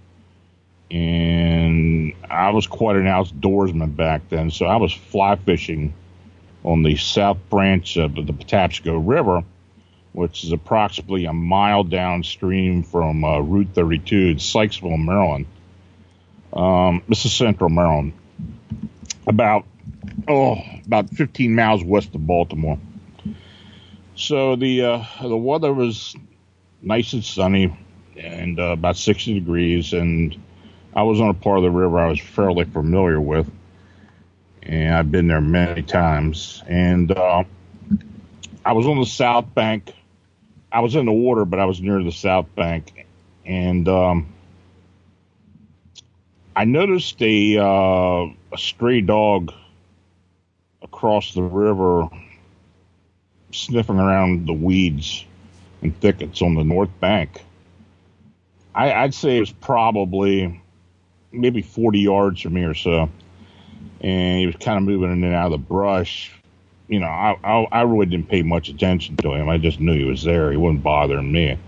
and I was quite an outdoorsman back then. So I was fly fishing on the south branch of the Patapsco River, which is approximately a mile downstream from uh, Route 32 in Sykesville, Maryland. Um, this is Central Maryland. About oh, about 15 miles west of Baltimore. So the uh, the weather was nice and sunny, and uh, about 60 degrees, and I was on a part of the river I was fairly familiar with, and I've been there many times. And uh, I was on the south bank. I was in the water, but I was near the south bank, and um, I noticed a uh, a stray dog across the river sniffing around the weeds and thickets on the north bank. I, would say it was probably maybe 40 yards from me or so. And he was kind of moving in and out of the brush. You know, I, I, I really didn't pay much attention to him. I just knew he was there. He wasn't bothering me.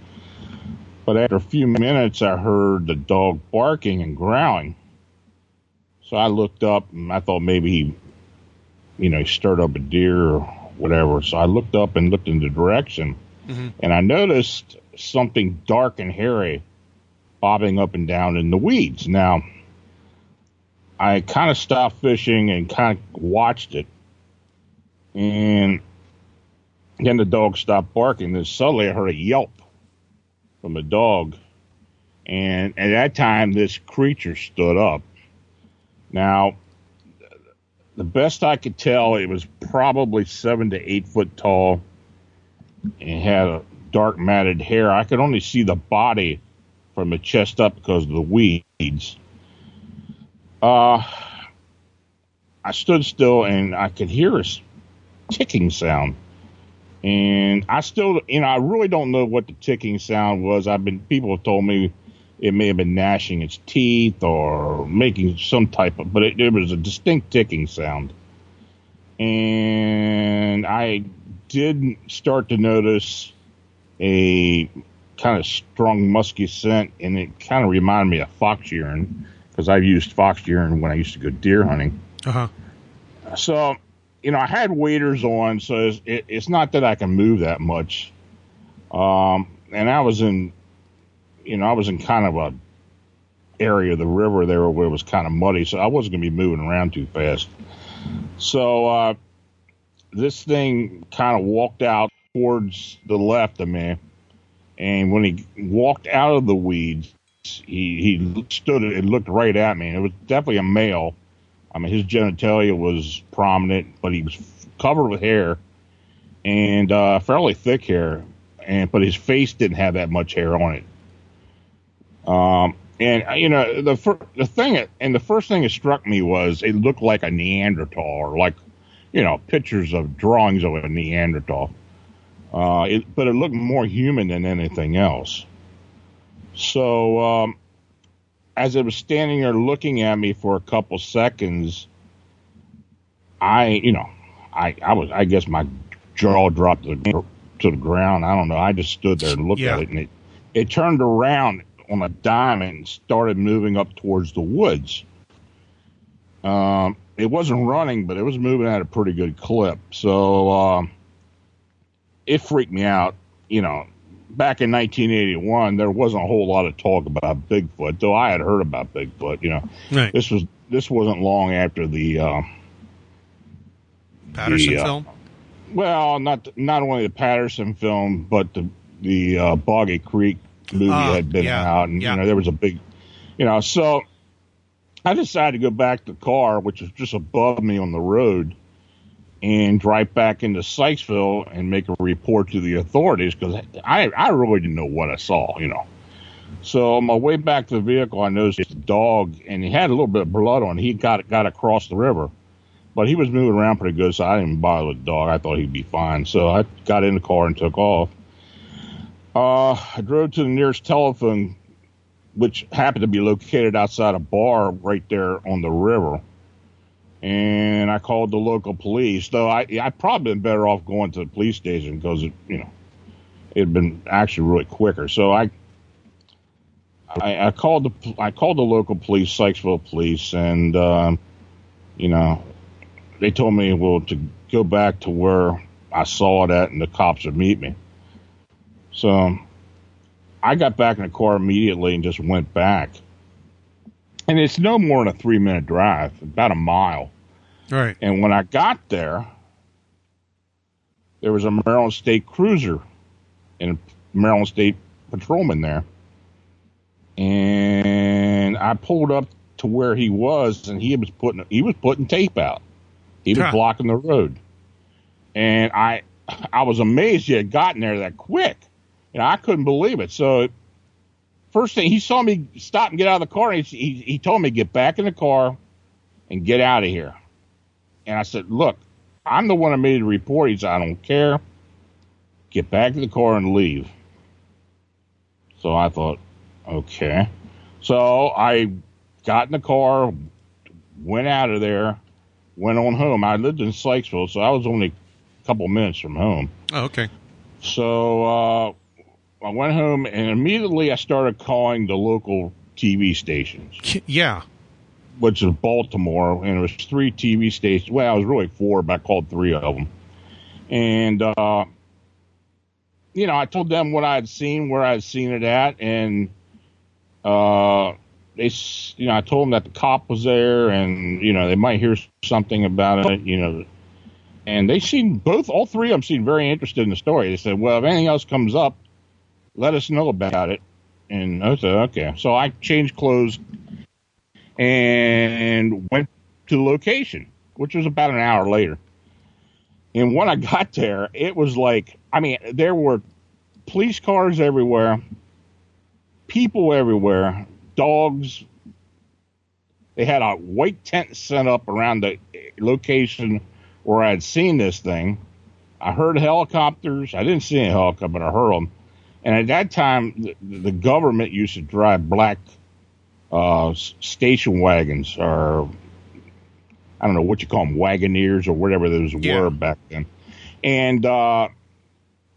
But after a few minutes, I heard the dog barking and growling. So I looked up and I thought maybe he you know, he stirred up a deer or whatever. So I looked up and looked in the direction, mm-hmm. and I noticed something dark and hairy bobbing up and down in the weeds. Now, I kind of stopped fishing and kind of watched it, and then the dog stopped barking. Then suddenly I heard a yelp from the dog, and at that time this creature stood up. Now, the best I could tell, it was probably seven to eight foot tall and had a dark matted hair. I could only see the body from the chest up because of the weeds. Uh, I stood still and I could hear a ticking sound. And I still, you know, I really don't know what the ticking sound was. I've been, people have told me it may have been gnashing its teeth or making some type of, but it, it was a distinct ticking sound. And I did start to notice a kind of strong musky scent, and it kind of reminded me of fox urine because I've used fox urine when I used to go deer hunting. Uh huh. So, you know, I had waders on, so it's, it, it's not that I can move that much. Um, and I was in you know, I was in kind of a area of the river there where it was kind of muddy, so I wasn't going to be moving around too fast. So uh, this thing kind of walked out towards the left of me, and when he walked out of the weeds, he he stood and looked right at me. It was definitely a male. I mean, his genitalia was prominent, but he was covered with hair and uh, fairly thick hair, and but his face didn't have that much hair on it. Um, And uh, you know the fir- the thing and the first thing that struck me was it looked like a Neanderthal or like you know pictures of drawings of a Neanderthal. Uh, it, but it looked more human than anything else. So um, as it was standing there looking at me for a couple seconds, I you know I I was I guess my jaw dropped to the, to the ground. I don't know. I just stood there and looked Yeah. at it, and it it turned around on a dime and started moving up towards the woods. Um, it wasn't running, but it was moving at a pretty good clip. So um, it freaked me out. You know, back in 1981, there wasn't a whole lot of talk about Bigfoot, though I had heard about Bigfoot. You know, Right. this was this wasn't long after the. Uh, Patterson the, uh, film. well, not not only the Patterson film, but the the uh, Boggy Creek movie Ah, had been yeah, out, and yeah. you know there was a big, you know, so I decided to go back to the car, which was just above me on the road, and drive back into Sykesville and make a report to the authorities because I I really didn't know what I saw, you know. So on my way back to the vehicle, I noticed the dog, and he had a little bit of blood on. He got got across the river but he was moving around pretty good, so I didn't bother the dog. I thought he'd be fine. So I got in the car and took off. Uh, I drove to the nearest telephone, which happened to be located outside a bar right there on the river. And I called the local police, though I I probably been better off going to the police station because it you know it had been actually really quicker. So I I, I called the I called the local police, Sykesville police, and um, you know they told me well to go back to where I saw it at, and the cops would meet me. So I got back in the car immediately and just went back. And it's no more than a three minute drive, about a mile. Right. And when I got there, there was a Maryland State cruiser and a Maryland State patrolman there. And I pulled up to where he was, and he was putting he was putting tape out. He was Huh. blocking the road, and I I was amazed he had gotten there that quick. and I couldn't believe it. So first thing he saw me stop and get out of the car, and he he, he told me get back in the car and get out of here. And I said, look, I'm the one that made the report. He said, I don't care. Get back in the car and leave. So I thought, okay. So I got in the car, went out of there, went on home. I lived in Sykesville, so I was only a couple minutes from home. Oh, okay. So uh, I went home and immediately I started calling the local TV stations, Yeah. which is Baltimore, and it was three TV stations. Well, it was really four, but I called three of them. And uh, you know, I told them what I had seen, where I had seen it at, and uh, they, you know, I told them that the cop was there, and you know, they might hear something about it, you know. And they seemed both, all three of them seemed very interested in the story. They said, "Well, if anything else comes up, let us know about it." And I said, "Okay." So I changed clothes and went to the location, which was about an hour later. And when I got there, it was like, I mean, there were police cars everywhere, people everywhere, dogs. They had a white tent set up around the location where I had seen this thing. I heard helicopters. I didn't see any helicopter, but I heard them. And at that time, the, the government used to drive black uh, station wagons or I don't know what you call them, wagoneers or whatever those Yeah. were back then. And uh,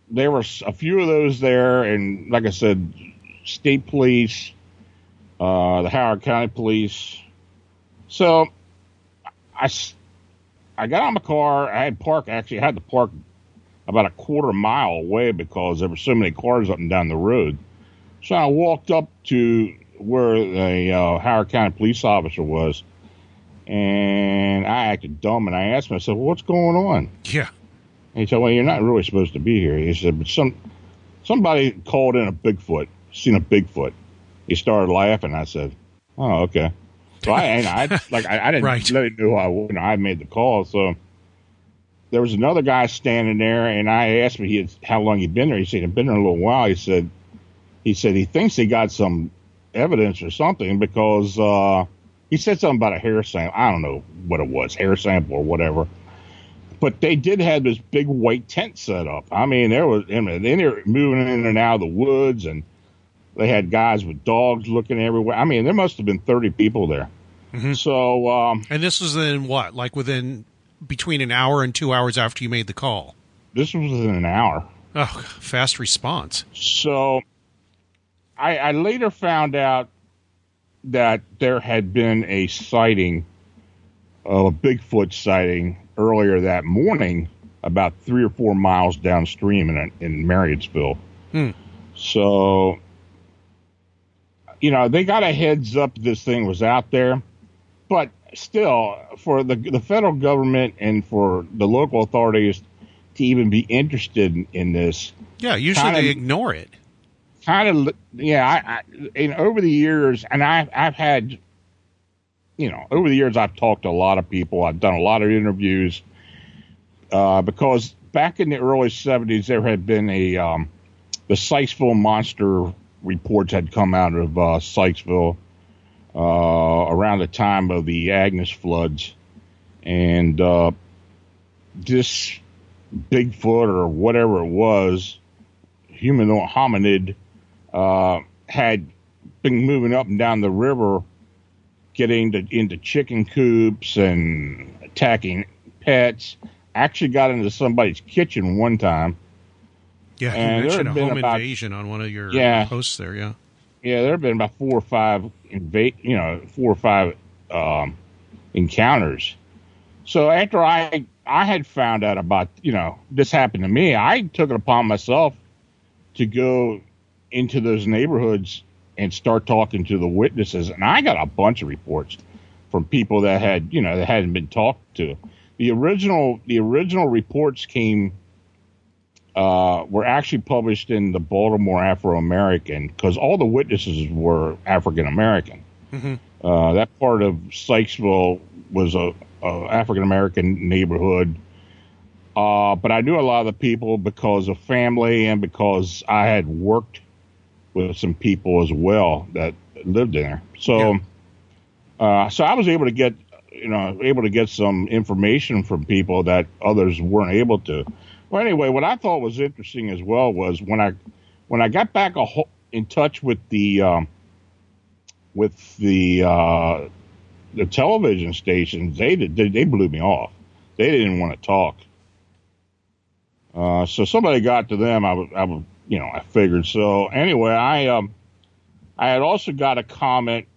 there were a few of those there, and like I said, state police, uh, the Howard County Police. So I, s- I got on my car. I had park actually I had to park about a quarter mile away because there were so many cars up and down the road. So I walked up to where the uh, Howard County police officer was, and I acted dumb and I asked him, I said, well, "What's going on?" Yeah. And he said, "Well, you're not really supposed to be here." He said, "But some somebody called in a Bigfoot, seen a Bigfoot." He started laughing. I said, "Oh, okay." So I, I [LAUGHS] like I, I didn't Right. let him know who I you know, I made the call. So there was another guy standing there, and I asked him he had, how long he'd been there. He said he'd been there a little while. He said he said he thinks he got some evidence or something because uh, he said something about a hair sample. I don't know what it was, hair sample or whatever. But they did have this big white tent set up. I mean, there was, I mean, they were moving in and out of the woods, and they had guys with dogs looking everywhere. I mean, there must have been 30 people there. Mm-hmm. So, um, And this was in what? Like within between an hour and two hours after you made the call. this was within an hour. Oh, fast response. So I, I later found out that there had been a sighting, a Bigfoot sighting earlier that morning, about three or four miles downstream in in Marriottsville. Hmm. So, you know, they got a heads up this thing was out there, but still, for the the federal government and for the local authorities to even be interested in, this, Yeah, usually Kinda- they ignore it. kind of yeah I, I and over the years and i i've had you know over the years i've talked to a lot of people. I've done a lot of interviews uh, because back in the early 70s there had been a um, the sykesville monster reports had come out of uh, sykesville uh, around the time of the agnes floods and uh, this bigfoot or whatever it was humanoid hominid uh, had been moving up and down the river, getting to, into chicken coops and attacking pets. Actually, got into somebody's kitchen one time. Yeah, you there mentioned a home about- invasion on one of your Yeah. posts there. Yeah. Yeah, there have been about four or five you know, four or five um, encounters. So after I I had found out about you know this happened to me, I took it upon myself to go into those neighborhoods and start talking to the witnesses, and I got a bunch of reports from people that had you know that hadn't been talked to. The original the original reports came uh, were actually published in the Baltimore Afro American because all the witnesses were African American. Mhm. Uh, that part of Sykesville was a, a African American neighborhood. Uh, but I knew a lot of the people because of family and because I had worked with some people as well that lived there. So, uh, so I was able to get, you know, able to get some information from people that others weren't able to. Well, anyway, what I thought was interesting as well was when I when I got back ho- in touch with the um, with the uh, the television stations, they did they, blew me off. They didn't want to talk. Uh, so somebody got to them. I was, I was, you know, I figured. So anyway, I um, I had also got a comment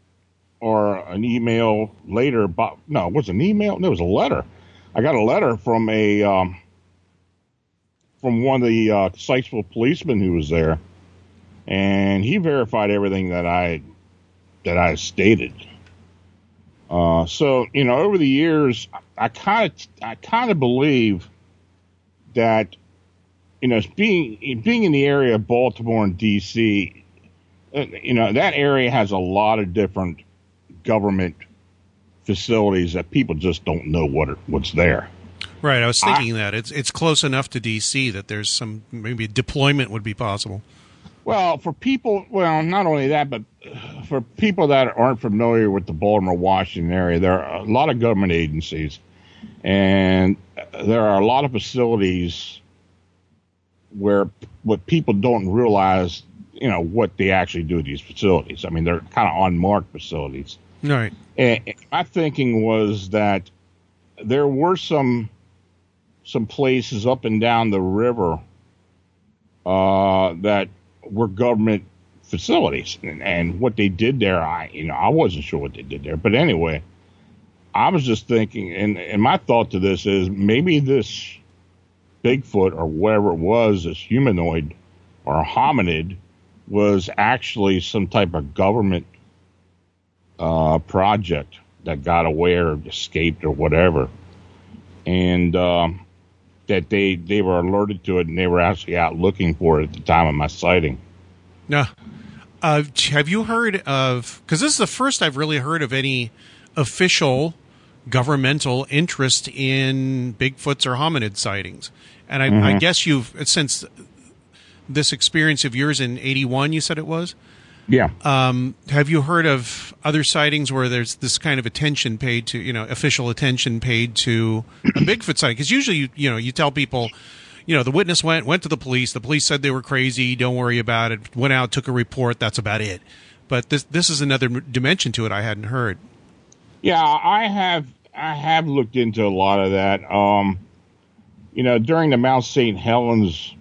or an email later about no, it was an email. It was a letter. I got a letter from a um, from one of the uh, Sykesville policemen who was there, and he verified everything that I that I stated. Uh, so you know, over the years, I kind of I kind of believe that you know, being being in the area of Baltimore and D.C., uh, you know, that area has a lot of different government facilities that people just don't know what are, what's there. Right. I was thinking that it's it's close enough to DC that there's some maybe deployment would be possible. Well, for people, well, not only that, but for people that aren't familiar with the Baltimore, Washington area, there are a lot of government agencies, and there are a lot of facilities where what people don't realize, you know, what they actually do at these facilities. I mean, they're kind of unmarked facilities. Right. And my thinking was that there were some some places up and down the river uh, that were government facilities, and, and what they did there, I you know I wasn't sure what they did there, but anyway, I was just thinking, and and my thought to this is maybe this Bigfoot or whatever it was, this humanoid or hominid, was actually some type of government uh, project that got away or escaped or whatever, and um, that they they were alerted to it and they were actually out looking for it at the time of my sighting. Now, uh, have you heard of? Because this is the first I've really heard of any official governmental interest in Bigfoots or hominid sightings. And I, I Mhm. guess you've since this experience of yours in '81, you said it was. Yeah. Um, have you heard of other sightings where there's this kind of attention paid to, you know, official attention paid to a [CLEARS THROAT] Bigfoot sighting? Because usually, you, you know, you tell people, you know, the witness went went to the police. The police said they were crazy. Don't worry about it. Went out, took a report. That's about it. But this this is another dimension to it I hadn't heard. Yeah, I have I have looked into a lot of that. Um, you know, during the Mount St. Helens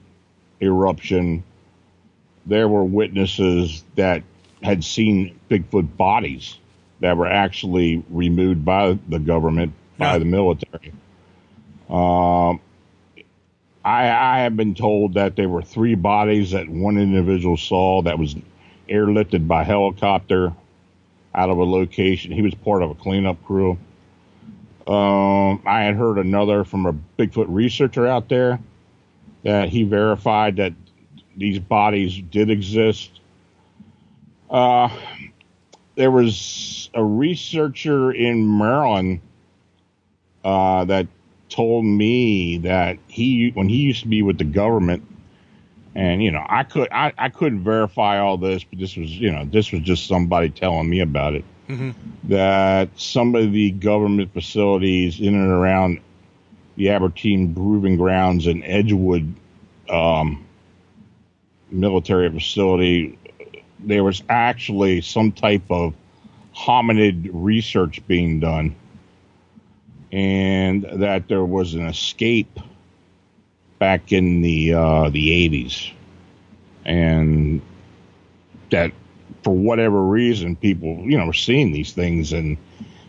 eruption, there were witnesses that had seen Bigfoot bodies that were actually removed by the government, by Yeah. the military. Um, I, I have been told that there were three bodies that one individual saw that was airlifted by helicopter out of a location. He was part of a cleanup crew. Um, I had heard another from a Bigfoot researcher out there that he verified that these bodies did exist. Uh, there was a researcher in Maryland uh, that told me that he, when he used to be with the government, and you know, I could I, I couldn't verify all this, but this was you know this was just somebody telling me about it. That some of the government facilities in and around the Aberdeen Proving Grounds and Edgewood um, military facility, there was actually some type of hominid research being done, and that there was an escape back in the uh, the 80s, and that for whatever reason, people you know were seeing these things in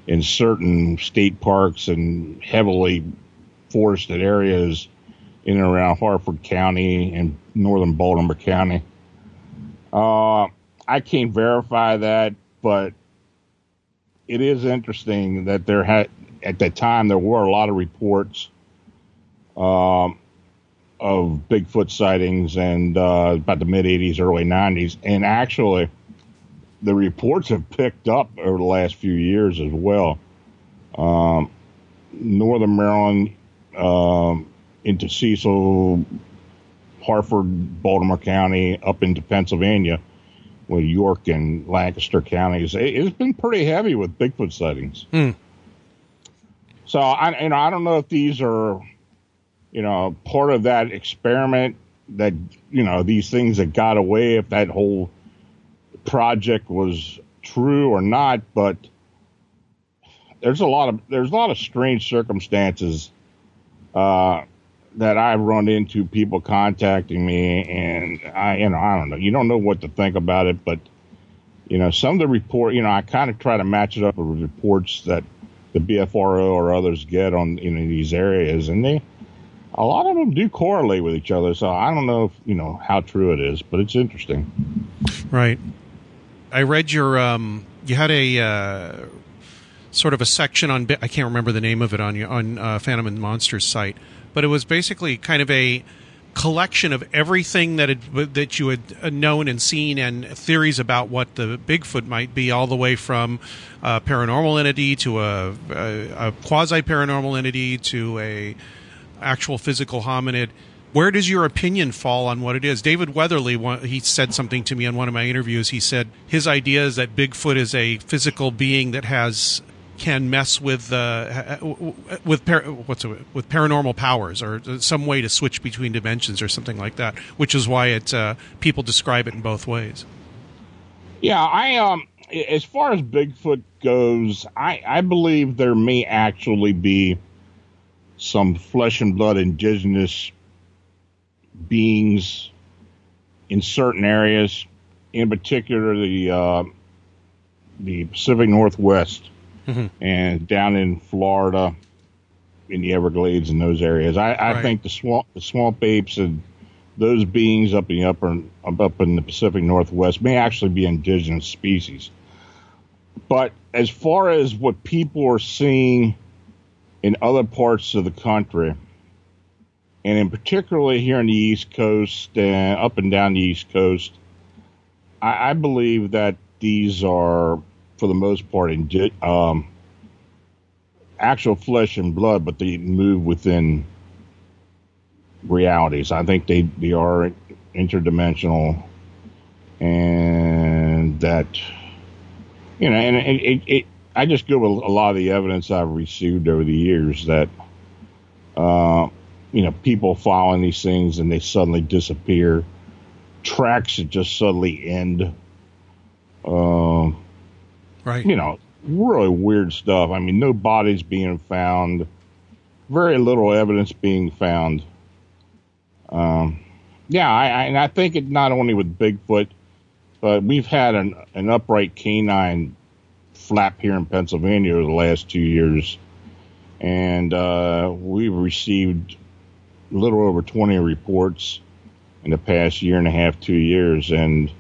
in certain state parks and heavily forested areas in and around Harford County and northern Baltimore County. Uh, I can't verify that, but it is interesting that there had at that time there were a lot of reports um, of Bigfoot sightings and uh, about the mid 80s, early 90s, and actually the reports have picked up over the last few years as well. Um, Northern Maryland um, into Cecil, Harford, Baltimore County, up into Pennsylvania, with York and Lancaster counties. It, it's been pretty heavy with Bigfoot sightings. Hmm. So I, you know, I don't know if these are, you know, part of that experiment that you know these things that got away. If that whole project was true or not, but there's a lot of there's a lot of strange circumstances uh, that I've run into people contacting me, and I you know I don't know you don't know what to think about it, but you know some of the report you know I kind of try to match it up with reports that the BFRO or others get on know these areas, and they a lot of them do correlate with each other. So I don't know if you know how true it is, but it's interesting. Right. I read your um you had a uh, sort of a section on I can't remember the name of it on your on uh, Phantom and Monsters site, but it was basically kind of a collection of everything that had, that you had uh, known and seen and theories about what the Bigfoot might be, all the way from a paranormal entity to a, a, a quasi paranormal entity to a actual physical hominid. Where does your opinion fall on what it is? David Weatherly, he said something to me in one of my interviews. He said his idea is that Bigfoot is a physical being that has can mess with uh, with par- what's it, with paranormal powers or some way to switch between dimensions or something like that, which is why it uh, people describe it in both ways. Yeah, I um as far as Bigfoot goes, I I believe there may actually be some flesh and blood indigenous beings in certain areas, in particular the uh, the Pacific Northwest and down in Florida, in the Everglades and those areas. I, I Right. think the swamp the swamp apes and those beings up in the upper up in the Pacific Northwest may actually be indigenous species. But as far as what people are seeing in other parts of the country, and in particularly here on the East Coast and up and down the East Coast, I, I believe that these are, for the most part, in um, actual flesh and blood, but they move within realities. I think they, they are interdimensional and that you know, and it, it, it, I just go with a lot of the evidence I've received over the years that uh, you know people following these things and they suddenly disappear, tracks that just suddenly end. Um, right. You know, really weird stuff. I mean, no bodies being found, very little evidence being found. Um, yeah, I, I, and I think it not only with Bigfoot, but we've had an, an upright canine flap here in Pennsylvania over the last two years, and uh, we've received a little over 20 reports in the past year and a half, two years, and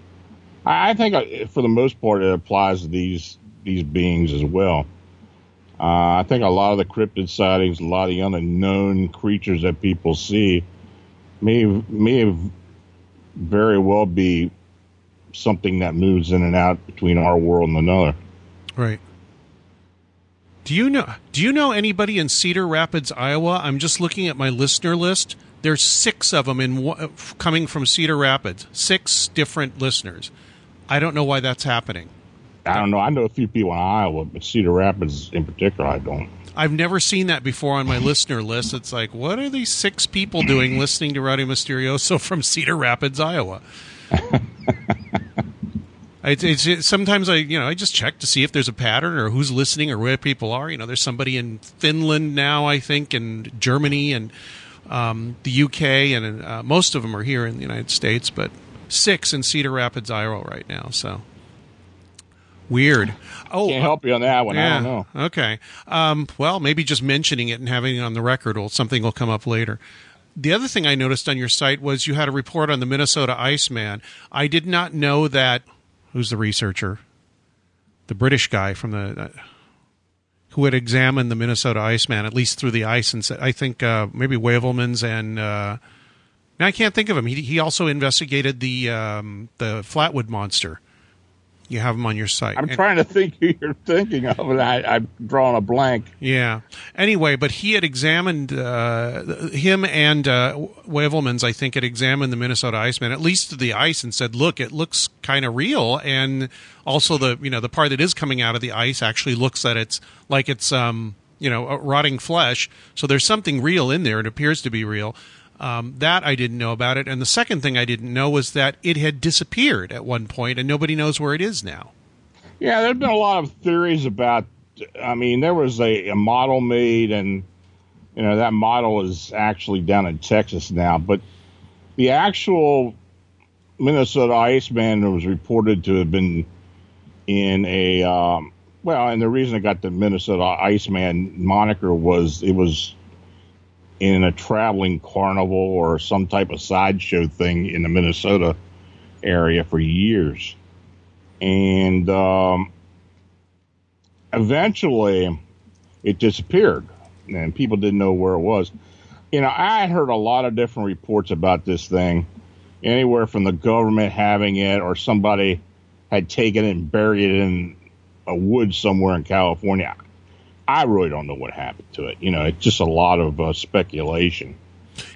I, think uh, for the most part it applies to these these beings as well. Uh, I think a lot of the cryptid sightings, a lot of the unknown creatures that people see, may may very well be something that moves in and out between our world and another. Right. Do you know do you know anybody in Cedar Rapids, Iowa? I'm just looking at my listener list. There's 6 of them in coming from Cedar Rapids. 6 different listeners. I don't know why that's happening. I don't know. I know a few people in Iowa, but Cedar Rapids in particular, I don't. I've never seen that before on my listener list. It's like, what are these six people doing [CLEARS THROAT] listening to Radio Mysterioso from Cedar Rapids, Iowa? [LAUGHS] it's, it's, it, sometimes I, you know, I just check to see if there's a pattern or who's listening or where people are. You know, there's somebody in Finland now, I think, and Germany and um, the UK, and uh, most of them are here in the United States, but six in Cedar Rapids, Iowa, right now. So Weird. Oh, can't help you on that one. Yeah, I don't know. Okay. Um, well, maybe just mentioning it and having it on the record will something will come up later. The other thing I noticed on your site was you had a report on the Minnesota Iceman. I did not know that. Who's the researcher? The British guy from the. Uh, who had examined the Minnesota Iceman, at least through the ice, and said, I think uh, maybe Heuvelmans and uh, I can't think of him. He he also investigated the um, the Flatwood monster you have him on your site. I'm and, trying to think who you're thinking of, and I, I'm drawing a blank. Yeah. Anyway, but he had examined uh, him and uh, Heuvelmans. I think had examined the Minnesota Iceman, at least the ice, and said, "Look, it looks kind of real." And also the you know the part that is coming out of the ice actually looks that it's like it's um you know rotting flesh. So there's something real in there. It appears to be real. Um, that I didn't know about it. And the second thing I didn't know was that it had disappeared at one point and nobody knows where it is now. Yeah, there have been a lot of theories about. I mean, there was a, a model made, and you know that model is actually down in Texas now. But the actual Minnesota Iceman was reported to have been in a um, well, and the reason I got the Minnesota Iceman moniker was it was in a traveling carnival or some type of sideshow thing in the Minnesota area for years. And um, eventually it disappeared and people didn't know where it was. You know, I heard a lot of different reports about this thing, anywhere from the government having it or somebody had taken it and buried it in a wood somewhere in California. I really don't know what happened to it. You know, it's just a lot of uh, speculation.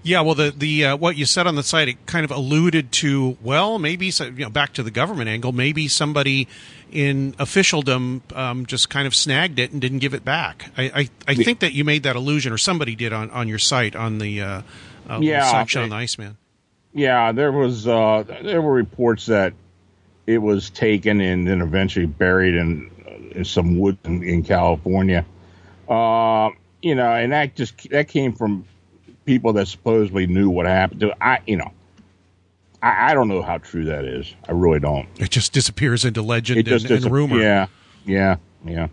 Yeah, well, the the uh, what you said on the site it kind of alluded to. Well, maybe so, you know, back to the government angle. Maybe somebody in officialdom um, just kind of snagged it and didn't give it back. I I, I think that you made that allusion, or somebody did on, on your site on the uh, uh, yeah, section on the Iceman. Yeah, there was uh, there were reports that it was taken and then eventually buried in, in some wood in, in California. Uh, you know, and that just that came from people that supposedly knew what happened to. I, you know, I, I don't know how true that is. I really don't. It just disappears into legend and, and rumor. Yeah, yeah, yeah.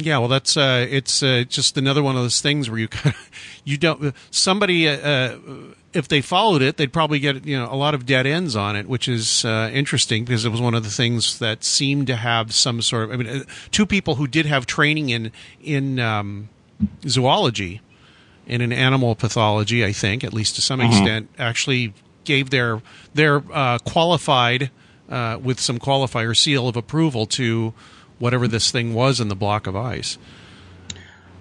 Yeah, well, that's uh, it's uh, just another one of those things where you [LAUGHS] kind of, you don't somebody uh, uh, if they followed it, they'd probably get you know a lot of dead ends on it, which is uh, interesting because it was one of the things that seemed to have some sort of. I mean, uh, two people who did have training in in um, zoology and in animal pathology, I think, at least to some mm-hmm. extent, actually gave their their qualified with some qualifier seal of approval to whatever this thing was in the block of ice.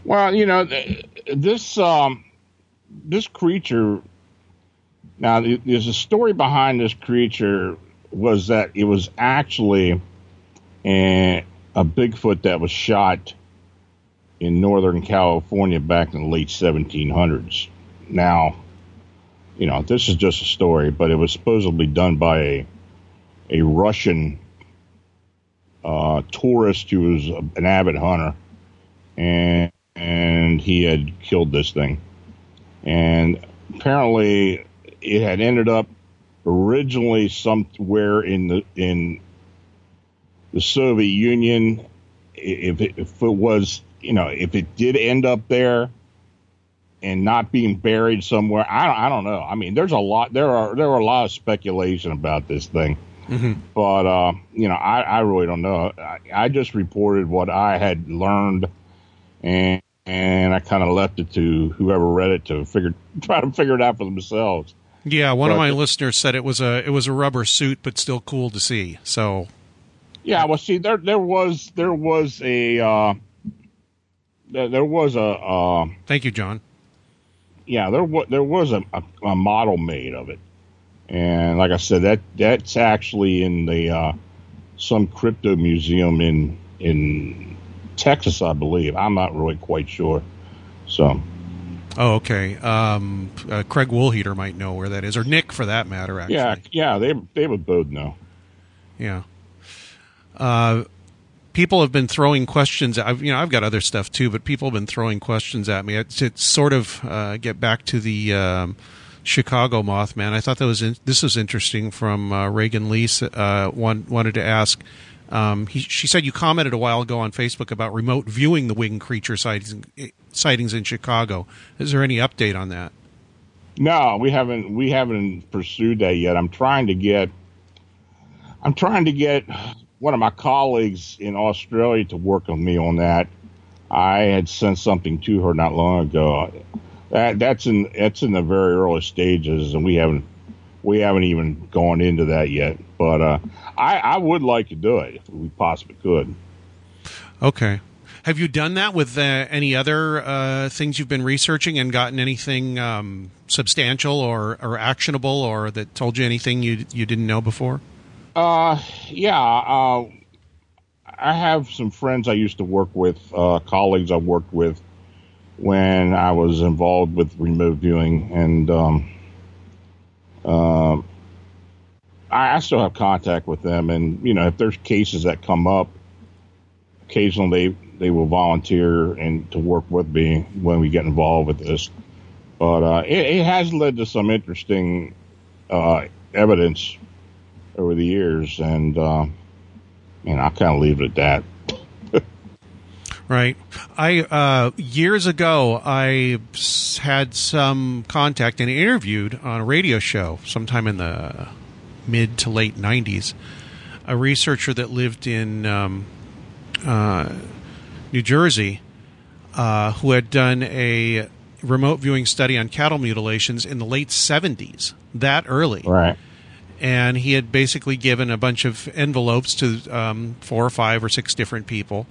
Well, you know, this um, this creature. Now, there's a story behind this creature was that it was actually a, a Bigfoot that was shot in Northern California back in the late 1700s. Now, you know, this is just a story, but it was supposedly done by a a Russian uh, tourist who was an avid hunter, and and he had killed this thing, and apparently it had ended up originally somewhere in the in the Soviet Union. If it, if it was, you know, if it did end up there and not being buried somewhere, I don't, I don't know. I mean, there's a lot. There are there are a lot of speculation about this thing. Mm-hmm. But uh, you know, I, I really don't know. I, I just reported what I had learned, and and I kind of left it to whoever read it to figure [LAUGHS] try to figure it out for themselves. Yeah, one but, of my listeners said it was a it was a rubber suit, but still cool to see. So, yeah, well, see, there there was there was a uh, there, there was a uh, thank you, John. Yeah, there was there was a, a, a, model made of it, and like I said, that that's actually in the uh, some crypto museum in in Texas, I believe. I'm not really quite sure. So, Oh, okay. Um, uh, Craig Woolheater might know where that is, or Nick for that matter. Actually, yeah, yeah, they they would both know. Yeah. Uh, people have been throwing questions. I've you know I've got other stuff too, but people have been throwing questions at me to sort of uh, get back to the um, Chicago Mothman. I thought that was in, this was interesting from uh, Regan Lee. Uh, one, wanted to ask um, he, she said you commented a while ago on Facebook about remote viewing the winged creature sightings, sightings in Chicago. Is there any update on that? No, we haven't. We haven't pursued that yet. I'm trying to get. I'm trying to get one of my colleagues in Australia to work with me on that. I had sent something to her not long ago. That that's in that's in the very early stages, and we haven't we haven't even gone into that yet. But uh, I, I would like to do it if we possibly could. Okay. Have you done that with uh, any other uh, things you've been researching and gotten anything um, substantial or, or actionable or that told you anything you you didn't know before? Uh, yeah. Uh, I have some friends I used to work with, uh, colleagues I worked with when I was involved with remote viewing, and um, uh, I, I still have contact with them, and you know, if there's cases that come up, occasionally they they will volunteer and to work with me when we get involved with this. But uh, it, it, has led to some interesting uh, evidence over the years, and uh, and I'll kind of leave it at that. Right. I uh, years ago I had some contact and interviewed on a radio show sometime in the mid to late 90s, a researcher that lived in um, uh, New Jersey uh, who had done a remote viewing study on cattle mutilations in the late 70s, that early. Right. And he had basically given a bunch of envelopes to um, four or five or six different people,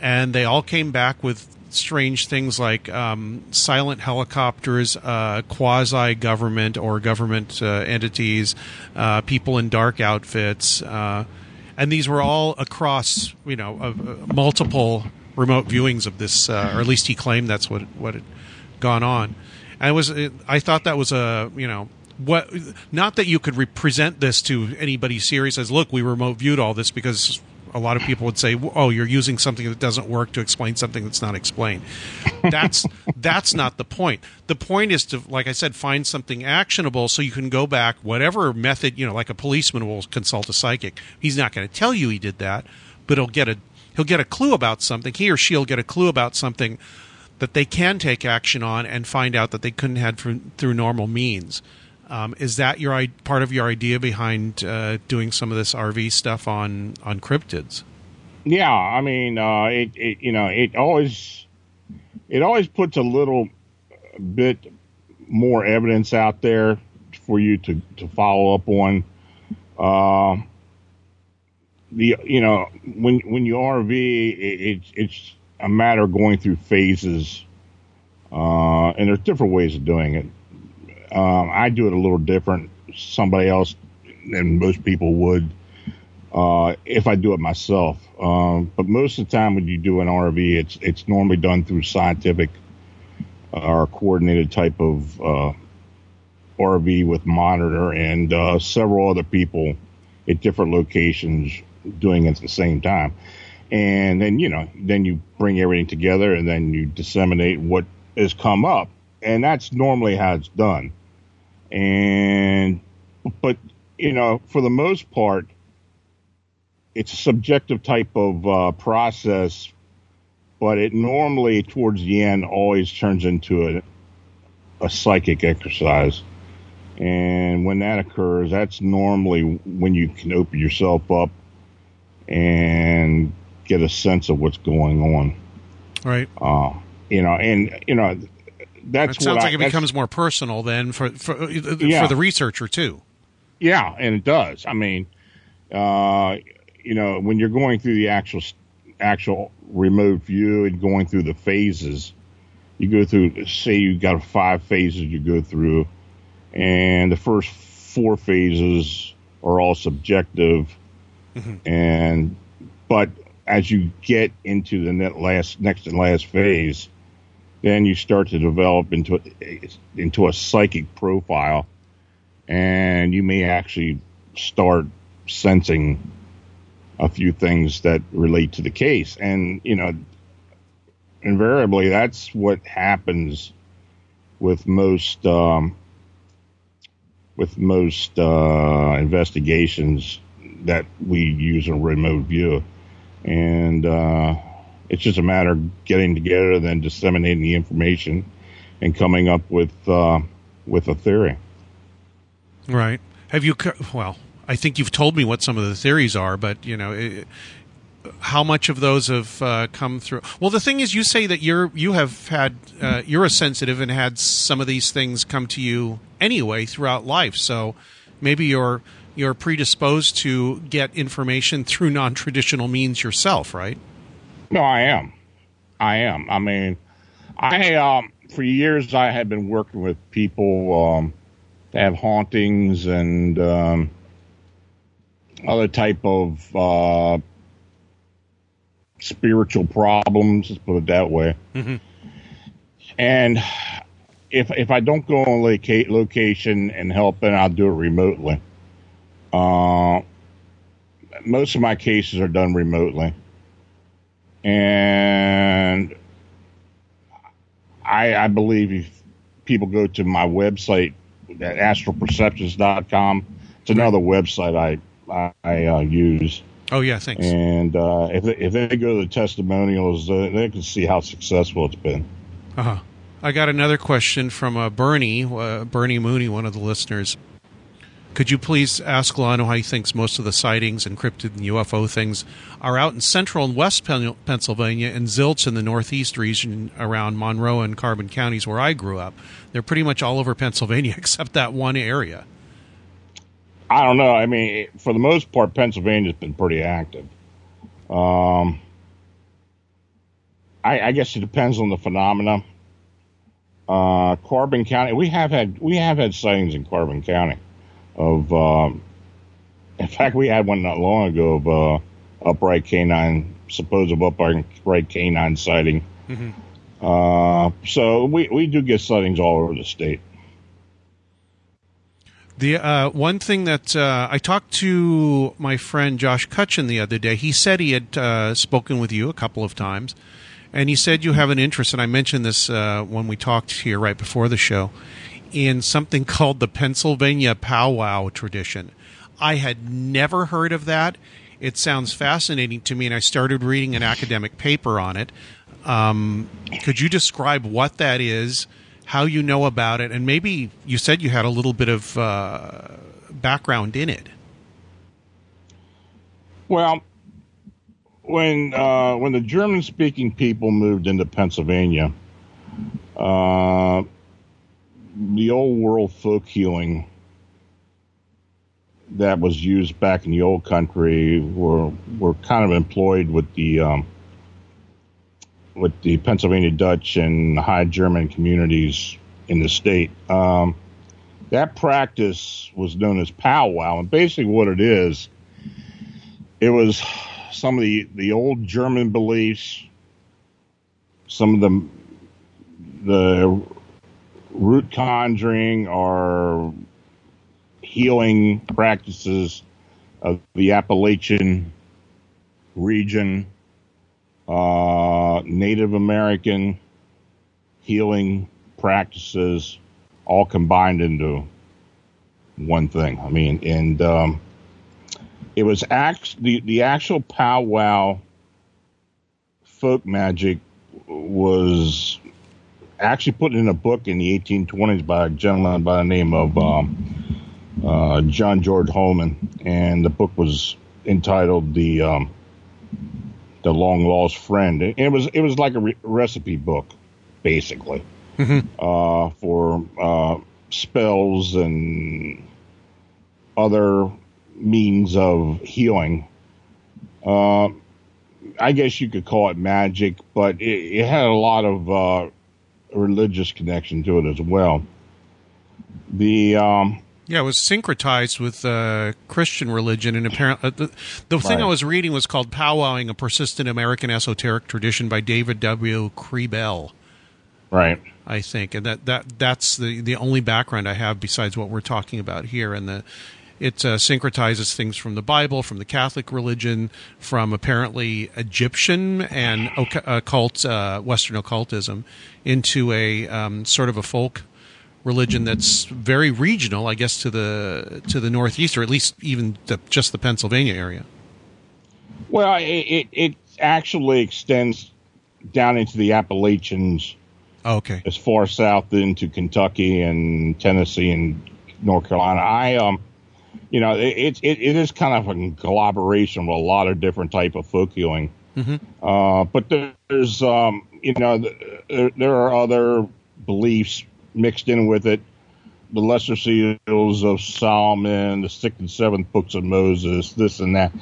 and they all came back with strange things like um, silent helicopters, uh, quasi government or government uh, entities, uh, people in dark outfits, uh, and these were all across you know uh, multiple remote viewings of this, uh, or at least he claimed that's what what had gone on. And it was it, I thought that was a you know what not that you could represent this to anybody serious as look we remote viewed all this because a lot of people would say, "Oh, you're using something that doesn't work to explain something that's not explained." That's [LAUGHS] that's not the point. The point is to, like I said, find something actionable so you can go back, whatever method you know, like a policeman will consult a psychic. He's not going to tell you he did that, but he'll get a he'll get a clue about something. He or she'll get a clue about something that they can take action on and find out that they couldn't have through, through normal means. Um, is that your part of your idea behind uh, doing some of this RV stuff on on cryptids? Yeah, I mean, uh, it, it, you know it always it always puts a little bit more evidence out there for you to to follow up on. Uh, the you know when when you RV, it, it, it's a matter of going through phases, uh, and there's different ways of doing it. Um, I do it a little different. Somebody else than most people would uh, if I do it myself. Um, but most of the time, when you do an RV, it's it's normally done through scientific uh, or coordinated type of uh, RV with monitor and uh, several other people at different locations doing it at the same time. And then you know, then you bring everything together, and then you disseminate what has come up, and that's normally how it's done. And but you know, for the most part, it's a subjective type of uh, process, but it normally towards the end always turns into a, a psychic exercise. And when that occurs, that's normally when you can open yourself up and get a sense of what's going on. Right. Uh, you know, and you know, that's it sounds what like I, it becomes more personal then for for, Yeah. for the researcher too. Yeah, and it does. I mean, uh, you know, when you're going through the actual actual remote view and going through the phases, you go through. Say you got five phases you go through, and the first four phases are all subjective, and but as you get into the net last next and last phase, then you start to develop into a, into a psychic profile, and you may actually start sensing a few things that relate to the case. And, you know, invariably that's what happens with most, um, with most, uh, investigations that we use a remote view. And, uh, it's just a matter of getting together, then disseminating the information and coming up with, uh, with a theory. Right. Have you? Well, I think you've told me what some of the theories are, but you know, it, how much of those have uh, come through? Well, the thing is, you say that you're you have had uh, you're a sensitive and had some of these things come to you anyway throughout life. So maybe you're you're predisposed to get information through non traditional means yourself, right? No, I am. I am. I mean, I um for years I had been working with people um that have hauntings and um other type of uh spiritual problems, let's put it that way. And if if I don't go on loca- location and help, then I'll do it remotely. Uh, most of my cases are done remotely and I, I believe if people go to my website at astralperceptions.com, it's another website I I uh, use, Oh yeah, thanks. and uh, if they, if they go to the testimonials, uh, they can see how successful it's been. Uh-huh. I got another question from uh, Bernie, uh, Bernie Mooney, one of the listeners. Could you please ask Lano how he thinks most of the sightings and and UFO things are out in central and west Pennsylvania and zilch in the northeast region around Monroe and Carbon counties where I grew up? They're pretty much all over Pennsylvania [LAUGHS] except that one area. I don't know. I mean, for the most part, Pennsylvania's been pretty active. Um, I, I guess it depends on the phenomena. Uh, Carbon County, we have had we have had sightings in Carbon County of. Um, in fact, we had one not long ago of uh, upright canine, supposed upright canine sighting. Uh, so we we do get sightings all over the state. The uh, one thing that uh, I talked to my friend Josh Cutchin the other day, he said he had uh, spoken with you a couple of times, and he said you have an interest, and I mentioned this uh, when we talked here right before the show, in something [LAUGHS] called the Pennsylvania powwow tradition. I had never heard of that. It sounds fascinating to me, and I started reading an academic paper on it. Um, could you describe what that is, how you know about it, and maybe you said you had a little bit of uh, background in it? Well, when uh, when the German speaking people moved into Pennsylvania, uh, the old world folk healing that was used back in the old country were were kind of employed with the um, with the Pennsylvania Dutch and High German communities in the state. Um, that practice was known as powwow, and basically what it is, it was some of the the old German beliefs, some of the the root conjuring or healing practices of the Appalachian region, uh, Native American healing practices, all combined into one thing. I mean, and um, it was act the the actual powwow folk magic was actually put in a book in the 1820s by a gentleman by the name of um, uh, John George Hohman, and the book was entitled the um, the Long Lost Friend. It, it was it was like a re- recipe book, basically, Mhm. uh, for uh, spells and other means of healing. Uh, I guess you could call it magic, but it, it had a lot of uh, religious connection to it as well. The um, Yeah, it was syncretized with uh, Christian religion, and apparently uh, the, the thing I was reading was called "Powwowing: A Persistent American Esoteric Tradition" by David W. Kriebel, right, I think, and that, that that's the the only background I have besides what we're talking about here, and the it uh, syncretizes things from the Bible, from the Catholic religion, from apparently Egyptian and occult uh, Western occultism into a um, sort of a folk religion that's very regional, I guess, to the to the Northeast, or at least even the, just the Pennsylvania area. Well, it, it, it actually extends down into the Appalachians Oh, okay. as far south into Kentucky and Tennessee and North Carolina. I um, you know, it it, it is kind of a collaboration with a lot of different type of folk healing. Uh, but there's um, you know, there, there are other beliefs mixed in with it. The lesser seals of Solomon, the sixth and seventh books of Moses, this and that.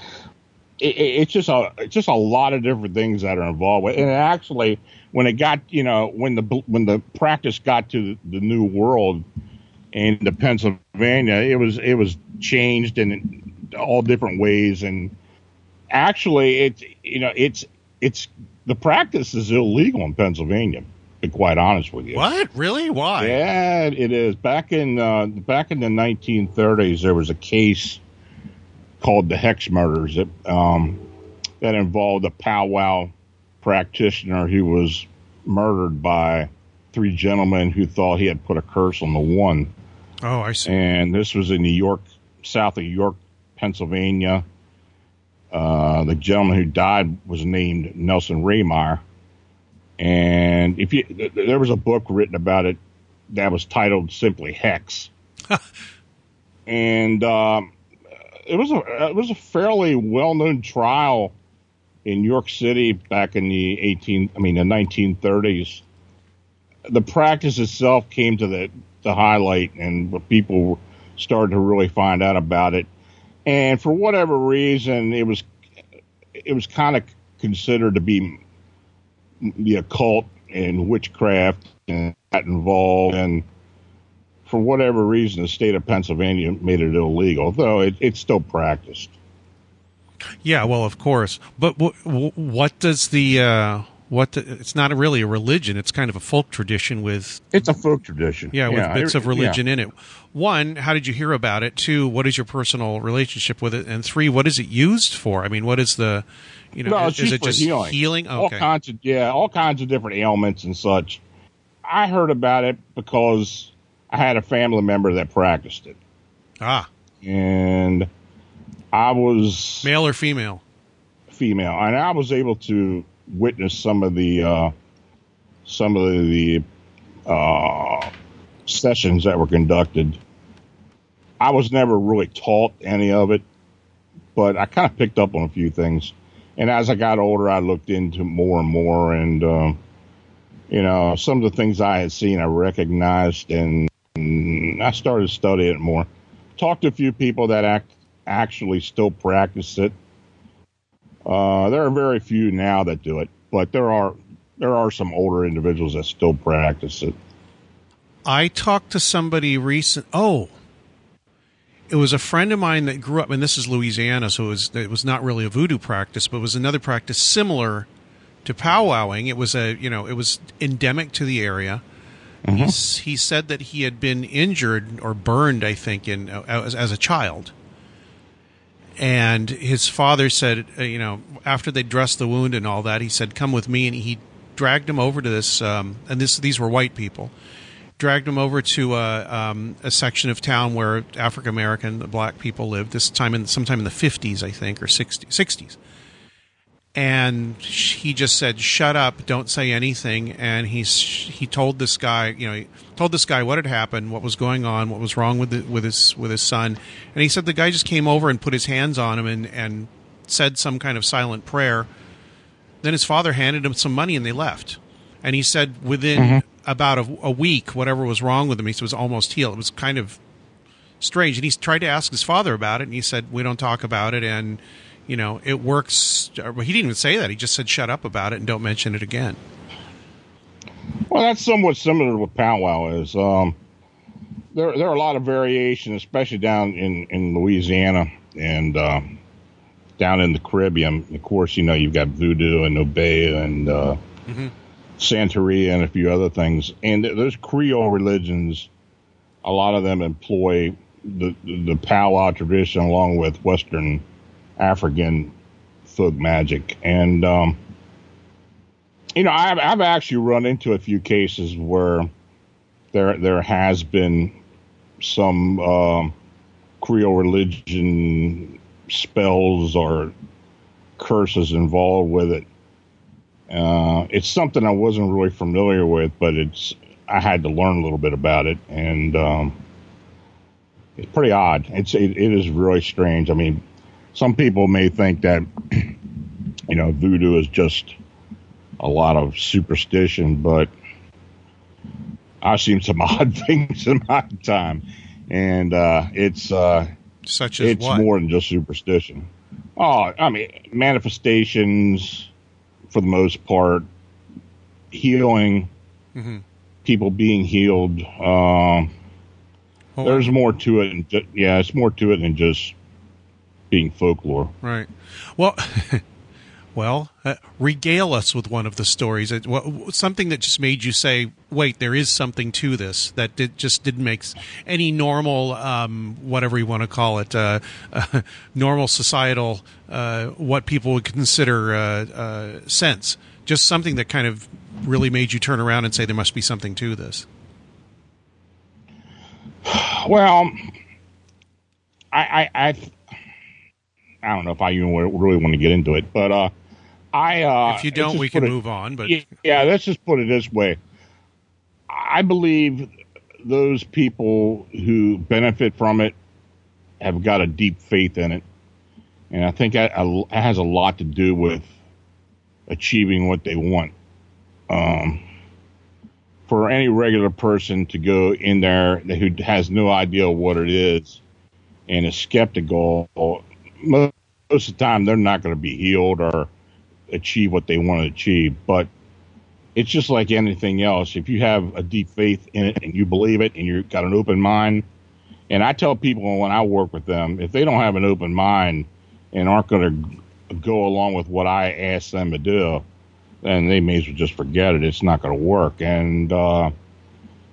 It, it, it's just a it's just a lot of different things that are involved with. And actually, when it got you know when the when the practice got to the new world the Pennsylvania, it was it was changed in all different ways. And actually, it's you know it's it's the practice is illegal in Pennsylvania. To be quite honest with you, What? Really? Why? yeah, it is. Back in uh, back in the 1930s, there was a case called the Hex Murders that um, that involved a powwow practitioner who was murdered by three gentlemen who thought he had put a curse on the one. Oh, I see. And this was in New York, south of York, Pennsylvania. Uh, the gentleman who died was named Nelson Rehmeyer. And if you, th- there was a book written about it that was titled simply Hex. [LAUGHS] and, um, it was a, it was a fairly well-known trial in New York City back in the 18, I mean, the 1930s. The practice itself came to the, the highlight and people started to really find out about it. And for whatever reason, it was, it was kind of considered to be the occult and witchcraft and that involved. And for whatever reason, the state of Pennsylvania made it illegal, though it, it's still practiced. Yeah, well, of course. But w- w- what does the uh, what? The, it's not really a religion. It's kind of a folk tradition with It's a folk tradition. yeah, with bits it- of religion in it. One, how did you hear about it? Two, what is your personal relationship with it? And three, what is it used for? I mean, what is the you know? No, is, is it just healing. healing? All Okay. kinds of yeah, all kinds of different ailments and such. I heard about it because I had a family member that practiced it, ah, and I was male or female? female, and I was able to witness some of the uh, some of the uh, sessions that were conducted. I was never really taught any of it, but I kind of picked up on a few things. And as I got older, I looked into more and more, and uh, you know, some of the things I had seen, I recognized, and, and I started studying it more. Talked to a few people that act actually still practice it. Uh, there are very few now that do it, but there are there are some older individuals that still practice it. I talked to somebody recent. Oh, it was a friend of mine that grew up, and this is Louisiana, so it was it was not really a voodoo practice, but it was another practice similar to powwowing. It was a you know it was endemic to the area. He's, he said that he had been injured or burned, I think, in uh, as, as a child, and his father said, uh, you know, after they dressed the wound and all that, he said, "Come with me," and he dragged him over to this, um, and this these were white people dragged him over to a, um, a section of town where African American, the black people lived. This time in sometime in the fifties, I think, or 60, 60s. And he just said, "Shut up! Don't say anything." And he's he told this guy, you know, he told this guy what had happened, what was going on, what was wrong with the, with his with his son. And he said the guy just came over and put his hands on him and and said some kind of silent prayer. Then his father handed him some money and they left. And he said within mm-hmm. about a, a week, whatever was wrong with him, he was almost healed. It was kind of strange. And he tried to ask his father about it, and he said, "We don't talk about it." And you know, it works. He didn't even say that. He just said, "Shut up about it and don't mention it again." Well, that's somewhat similar to what powwow is. Um, there, there are a lot of variation, especially down in, in Louisiana and um, down in the Caribbean. Of course, you know you've got voodoo and Obeah and uh, Santeria and a few other things. And th- those Creole religions, a lot of them employ the the powwow tradition along with Western African folk magic. And um, you know, I've I've actually run into a few cases where there there has been some um, Creole religion spells or curses involved with it. Uh, it's something I wasn't really familiar with, but it's I had to learn a little bit about it, and um, it's pretty odd. It's it, it is really strange. I mean, some people may think that [CLEARS THROAT] you know voodoo is just a lot of superstition, but I've seen some [LAUGHS] odd things in my time, and uh, it's uh, Such as it's what? more than just superstition. Oh, I mean manifestations for the most part, healing, Mhm. people being healed. Um, Well, there's more to it. and ju- yeah, it's more to it than just being folklore. Right. Well, [LAUGHS] well, uh, regale us with one of the stories. It, something that just made you say, "Wait, there is something to this." That did, just didn't make any normal, um, whatever you want to call it, uh, uh, [LAUGHS] normal societal, uh, what people would consider uh, uh, sense. Just something that kind of really made you turn around and say, "There must be something to this." [SIGHS] Well, I, I, I, I don't know if I even really want to get into it, but uh, I. Uh, if you don't, we can it- move on. But Yeah, yeah, let's just put it this way. I believe those people who benefit from it have got a deep faith in it. And I think that it has a lot to do with achieving what they want. Um, for any regular person to go in there who has no idea what it is and is skeptical, most of the time they're not going to be healed or achieve what they want to achieve. But it's just like anything else. If you have a deep faith in it and you believe it and you've got an open mind, and I tell people when I work with them, if they don't have an open mind and aren't going to go along with what I ask them to do, then they may as well just forget it. It's not going to work. And, uh,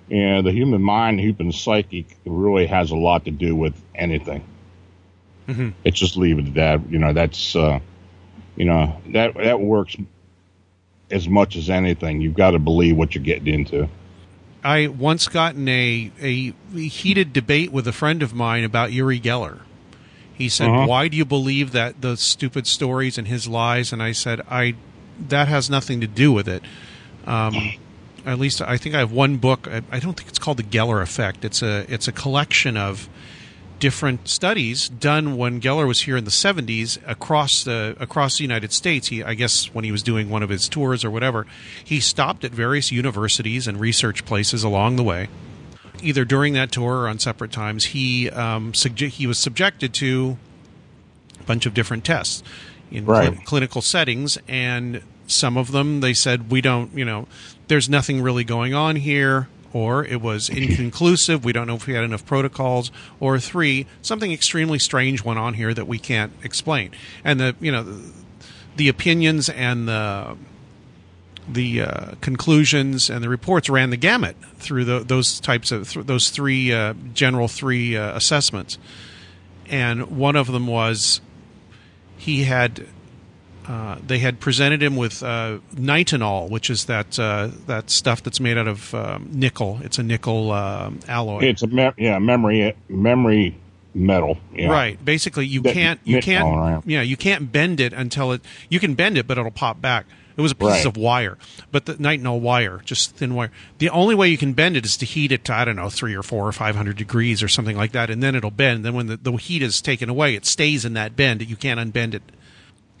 the human mind, human psyche really has a lot to do with anything. Mhm. It's just leave it at that. You know, that's, uh, you know, that, that works as much as anything. You've got to believe what you're getting into. I once got in a, a heated debate with a friend of mine about Uri Geller. He said, Uh-huh. "Why do you believe that the stupid stories and his lies?" And I said, "I that has nothing to do with it. Um, at least I think I have one book. I, I don't think it's called the Geller Effect. It's a it's a collection of different studies done when Geller was here in the 70s across the across the United States. He I guess when he was doing one of his tours or whatever, he stopped at various universities and research places along the way. Either during that tour or on separate times, he um, subje- he was subjected to a bunch of different tests in Right. cli- clinical settings, and some of them they said we don't, you know, there's nothing really going on here, or it was inconclusive. We don't know if we had enough protocols, or three, something extremely strange went on here that we can't explain. And the you know the, the opinions and the the uh, conclusions and the reports ran the gamut through the, those types of th- those three uh, general three uh, assessments, and one of them was he had uh, they had presented him with uh, nitinol, which is that uh, that stuff that's made out of um, nickel. It's a nickel um, alloy. It's a me- yeah memory memory metal. Yeah. Right. Basically, you That can't you can't yeah you can't bend it until it you can bend it, but it'll pop back. It was a piece Right. of wire, but the nitinol wire, just thin wire. The only way you can bend it is to heat it to I don't know three or four or five hundred degrees or something like that, and then it'll bend. Then when the, the heat is taken away, it stays in that bend. You can't unbend it.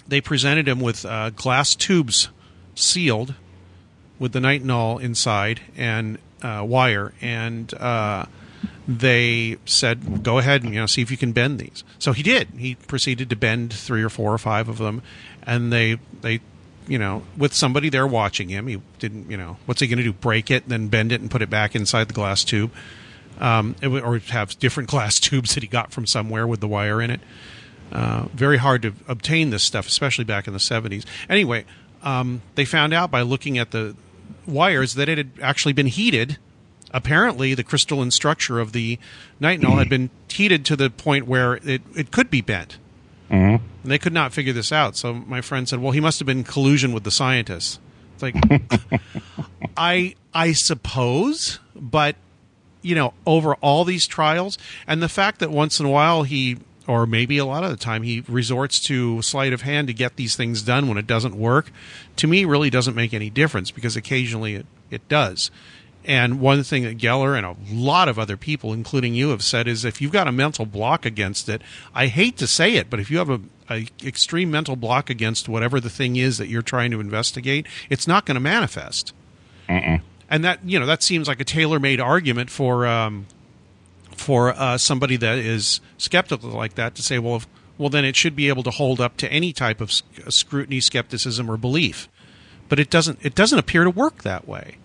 They presented him with uh, glass tubes sealed with the nitinol inside and uh, wire, and uh, they said, "Go ahead and you know see if you can bend these." So he did. He proceeded to bend three or four or five of them, and they they you know with somebody there watching him. He didn't you know what's he going to do? Break it, then bend it and put it back inside the glass tube, um, or have different [LAUGHS] glass tubes that he got from somewhere with the wire in it. Uh, very hard to obtain this stuff, especially back in the 70s. Anyway, um, they found out by looking at the wires that it had actually been heated. Apparently, the crystalline structure of the nitinol had been heated to the point where it, it could be bent. And they could not figure this out. So my friend said, "Well, he must have been in collusion with the scientists." It's like, [LAUGHS] I I suppose, but you know, over all these trials, and the fact that once in a while he, or maybe a lot of the time, he resorts to sleight of hand to get these things done when it doesn't work, to me really doesn't make any difference because occasionally it, it does. And one thing that Geller and a lot of other people, including you, have said is if you've got a mental block against it, I hate to say it, but if you have a, a extreme mental block against whatever the thing is that you're trying to investigate, it's not going to manifest and that you know that seems like a tailor-made argument for um, for uh, somebody that is skeptical like that to say, well, if, well, then it should be able to hold up to any type of sc- scrutiny, skepticism, or belief. But it doesn't. It doesn't appear to work that way.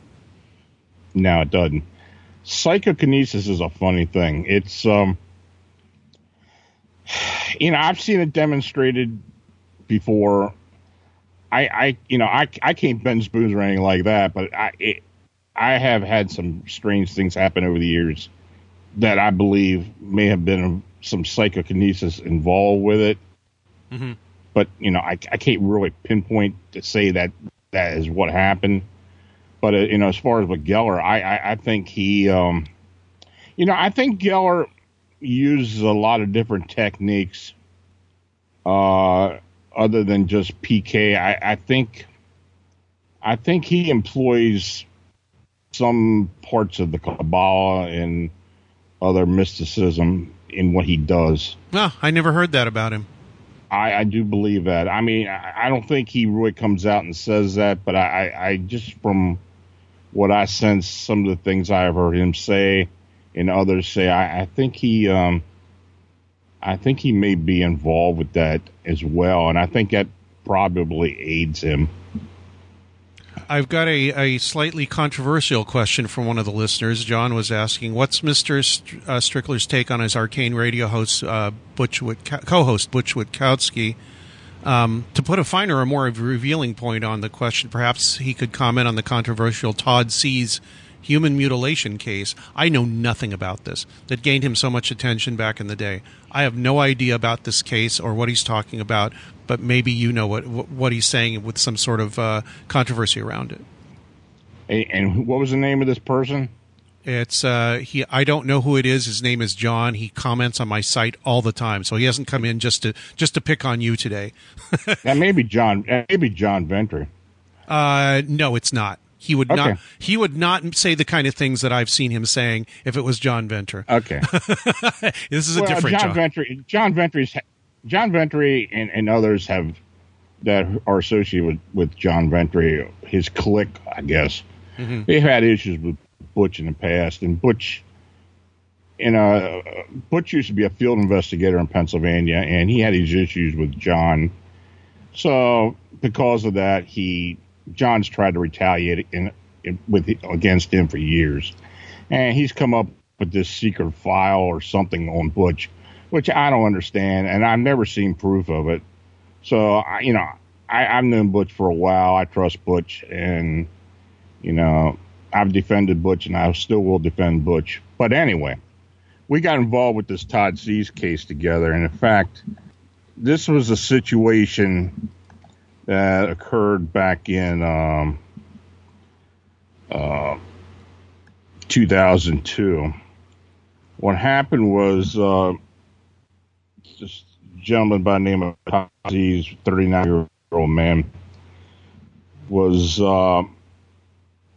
No, it doesn't. Psychokinesis is a funny thing. It's um [SIGHS] you know, I've seen it demonstrated before. I I you know, I I can't bend spoons or anything like that, but I it, I have had some strange things happen over the years that I believe may have been some psychokinesis involved with it. But you know, I I can't really pinpoint to say that that is what happened. But uh, you know, as far as with Geller, I, I I think he, um, you know, I think Geller uses a lot of different techniques, uh, other than just PK. I, I think, I think he employs some parts of the Kabbalah and other mysticism in what he does. No, I never heard that about him. I, I do believe that. I mean, I, I don't think he really comes out and says that, but I, I, I just from what I sense, some of the things I've heard him say and others say, I, I think he, um, I think he may be involved with that as well, and I think that probably aids him. I've got a, a slightly controversial question from one of the listeners. John was asking, "What's Mister St- uh, Strickler's take on his arcane radio host, uh, Butch co-host Butch Witkowski?" Um, to put a finer or more revealing point on the question, perhaps he could comment on the controversial Todd Sees human mutilation case. I know nothing about this that gained him so much attention back in the day. I have no idea about this case or what he's talking about, but maybe you know what what he's saying with some sort of uh, controversy around it. And what was the name of this person? It's uh he I don't know who it is. His name is John. He comments on my site all the time. So he hasn't come in just to just to pick on you today. [LAUGHS] That may be John. that may be John Ventre. Uh no, it's not. He would not he would not say the kind of things that I've seen him saying if it was John Ventre. Okay. [LAUGHS] this is a different John John. Ventre. John Ventre's John Ventre and, and others have that are associated with, with John Ventre, his clique, I guess. Mm-hmm. They've had issues with Butch in the past, and Butch, you know, Butch used to be a field investigator in Pennsylvania, and he had these issues with John. So because of that, he John's tried to retaliate in, in with against him for years. and he's come up with this secret file or something on Butch, which I don't understand, and I've never seen proof of it. So, I, you know, I, I've known Butch for a while. I trust Butch, and you know, I've defended Butch, and I still will defend Butch. But anyway, we got involved with this Todd Sees case together, and in fact, this was a situation that occurred back in um, uh, 2002. What happened was uh, this gentleman by the name of Todd 39 year old man, was uh,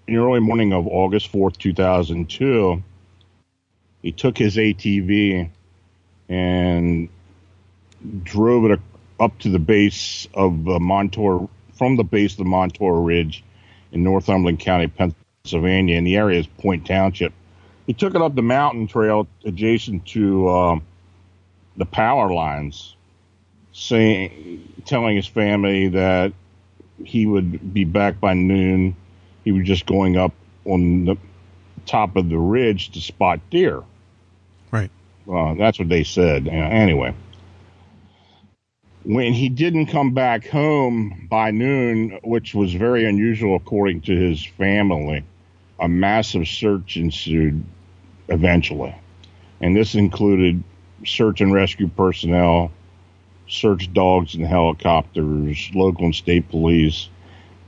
in the early morning of August 4th, 2002. He took his ATV and drove it up to the base of Montour, from the base of the Montour Ridge in Northumberland County, Pennsylvania, and the area is Point Township. He took it up the mountain trail adjacent to uh, the power lines, saying, telling his family that he would be back by noon. He was just going up on the top of the ridge to spot deer. Right. Uh, that's what they said. Anyway, when he didn't come back home by noon, which was very unusual according to his family, a massive search ensued eventually. And this included search and rescue personnel, search dogs and helicopters, local and state police.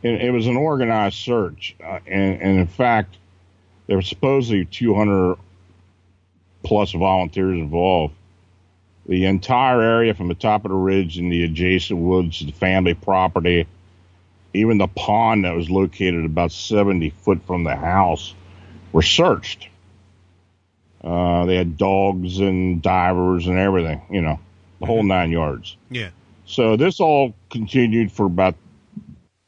It, it was an organized search. Uh, and, and in fact, there were supposedly 200 plus volunteers involved the entire area from the top of the ridge and the adjacent woods, to the family property, even the pond that was located about 70 foot from the house were searched. Uh, they had dogs and divers and everything, you know, the whole nine yards. Yeah. So this all continued for about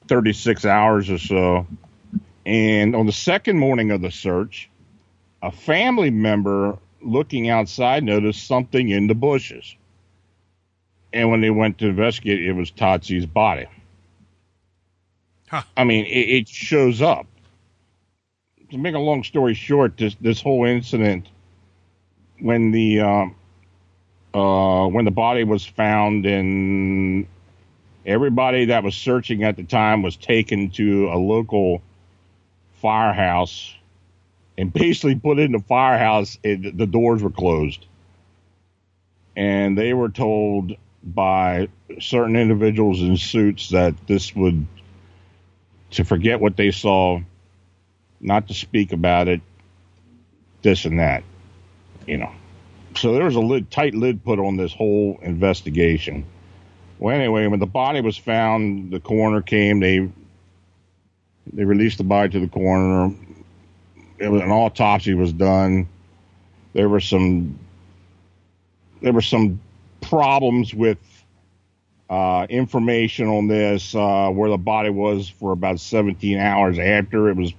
36 hours or so. And on the second morning of the search, a family member looking outside, noticed something in the bushes. And when they went to investigate, it was Todd Sees' body. Huh. I mean, it, it, shows up. To make a long story short, this this whole incident, when the uh, uh, when the body was found, and everybody that was searching at the time was taken to a local firehouse and basically put in the firehouse. The doors were closed, and they were told by certain individuals in suits that this would to forget what they saw, not to speak about it, this and that, you know. So there was a lid, tight lid put on this whole investigation. Well, anyway, when the body was found, the coroner came. They they released the body to the coroner it was an autopsy was done. There were some there were some problems with uh, information on this uh, where the body was for about 17 hours after it was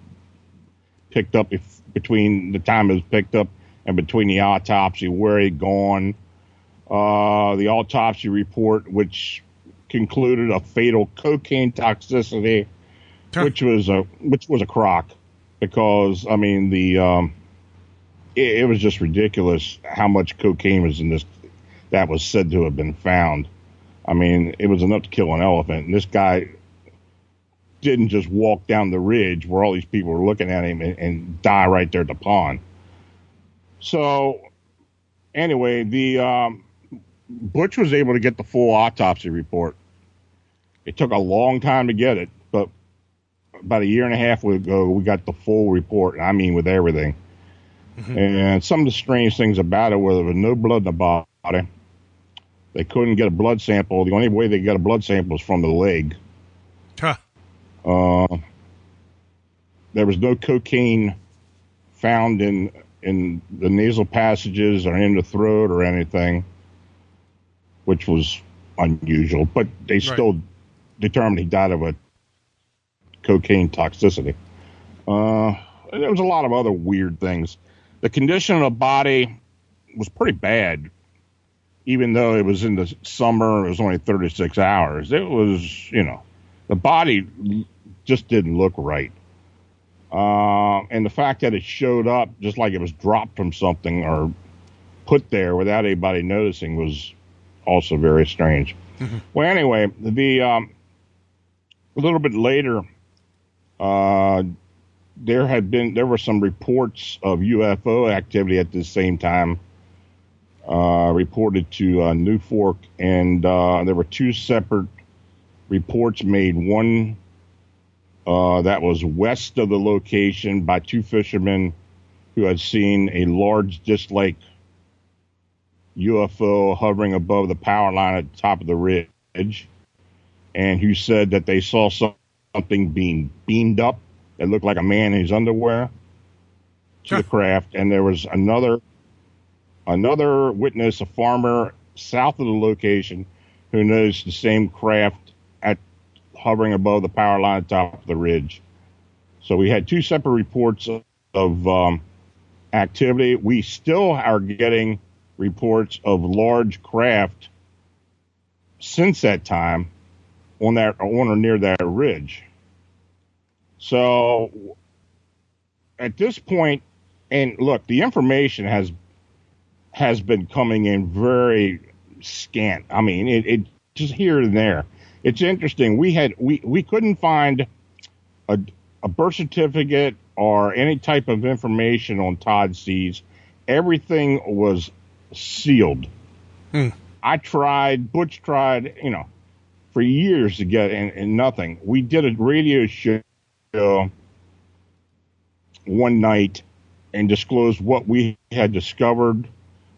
picked up if, between the time it was picked up and between the autopsy where it gone. Uh, the autopsy report which concluded a fatal cocaine toxicity which was a which was a crock because I mean the um, it, it, was just ridiculous how much cocaine was in this that was said to have been found. I mean, it was enough to kill an elephant. And this guy didn't just walk down the ridge where all these people were looking at him and, and die right there at the pond. So anyway, the um, Butch was able to get the full autopsy report. It took a long time to get it, about a year and a half ago, we got the full report. I mean, with everything. Mm-hmm. And some of the strange things about it were there was no blood in the body. They couldn't get a blood sample. The only way they got a blood sample was from the leg. Huh. Uh, there was no cocaine found in in the nasal passages or in the throat or anything, which was unusual. But they right. still determined he died of a cocaine toxicity. Uh, there was a lot of other weird things. The condition of the body was pretty bad, even though it was in the summer. It was only 36 hours. It was, you know, the body just didn't look right. Uh, and the fact that it showed up just like it was dropped from something or put there without anybody noticing was also very strange. Well, anyway, the um, a little bit later, uh, there had been there were some reports of UFO activity at the same time uh, reported to uh, NUFORC, and uh, there were two separate reports made. One uh, that was west of the location by two fishermen who had seen a large disc-like UFO hovering above the power line at the top of the ridge, and who said that they saw some- something being beamed up that looked like a man in his underwear to the craft, and there was another another witness, a farmer south of the location, who noticed the same craft at hovering above the power line top of the ridge. So we had two separate reports of, of um, activity. We still are getting reports of large craft since that time on that on or near that ridge. So at this point, and look, the information has has been coming in very scant. I mean, it, it just here and there. It's interesting. We had we we couldn't find a a birth certificate or any type of information on Todd Sees. Everything was sealed. Hmm. I tried, Butch tried, you know, for years to get and, and nothing. We did a radio show one night and disclosed what we had discovered,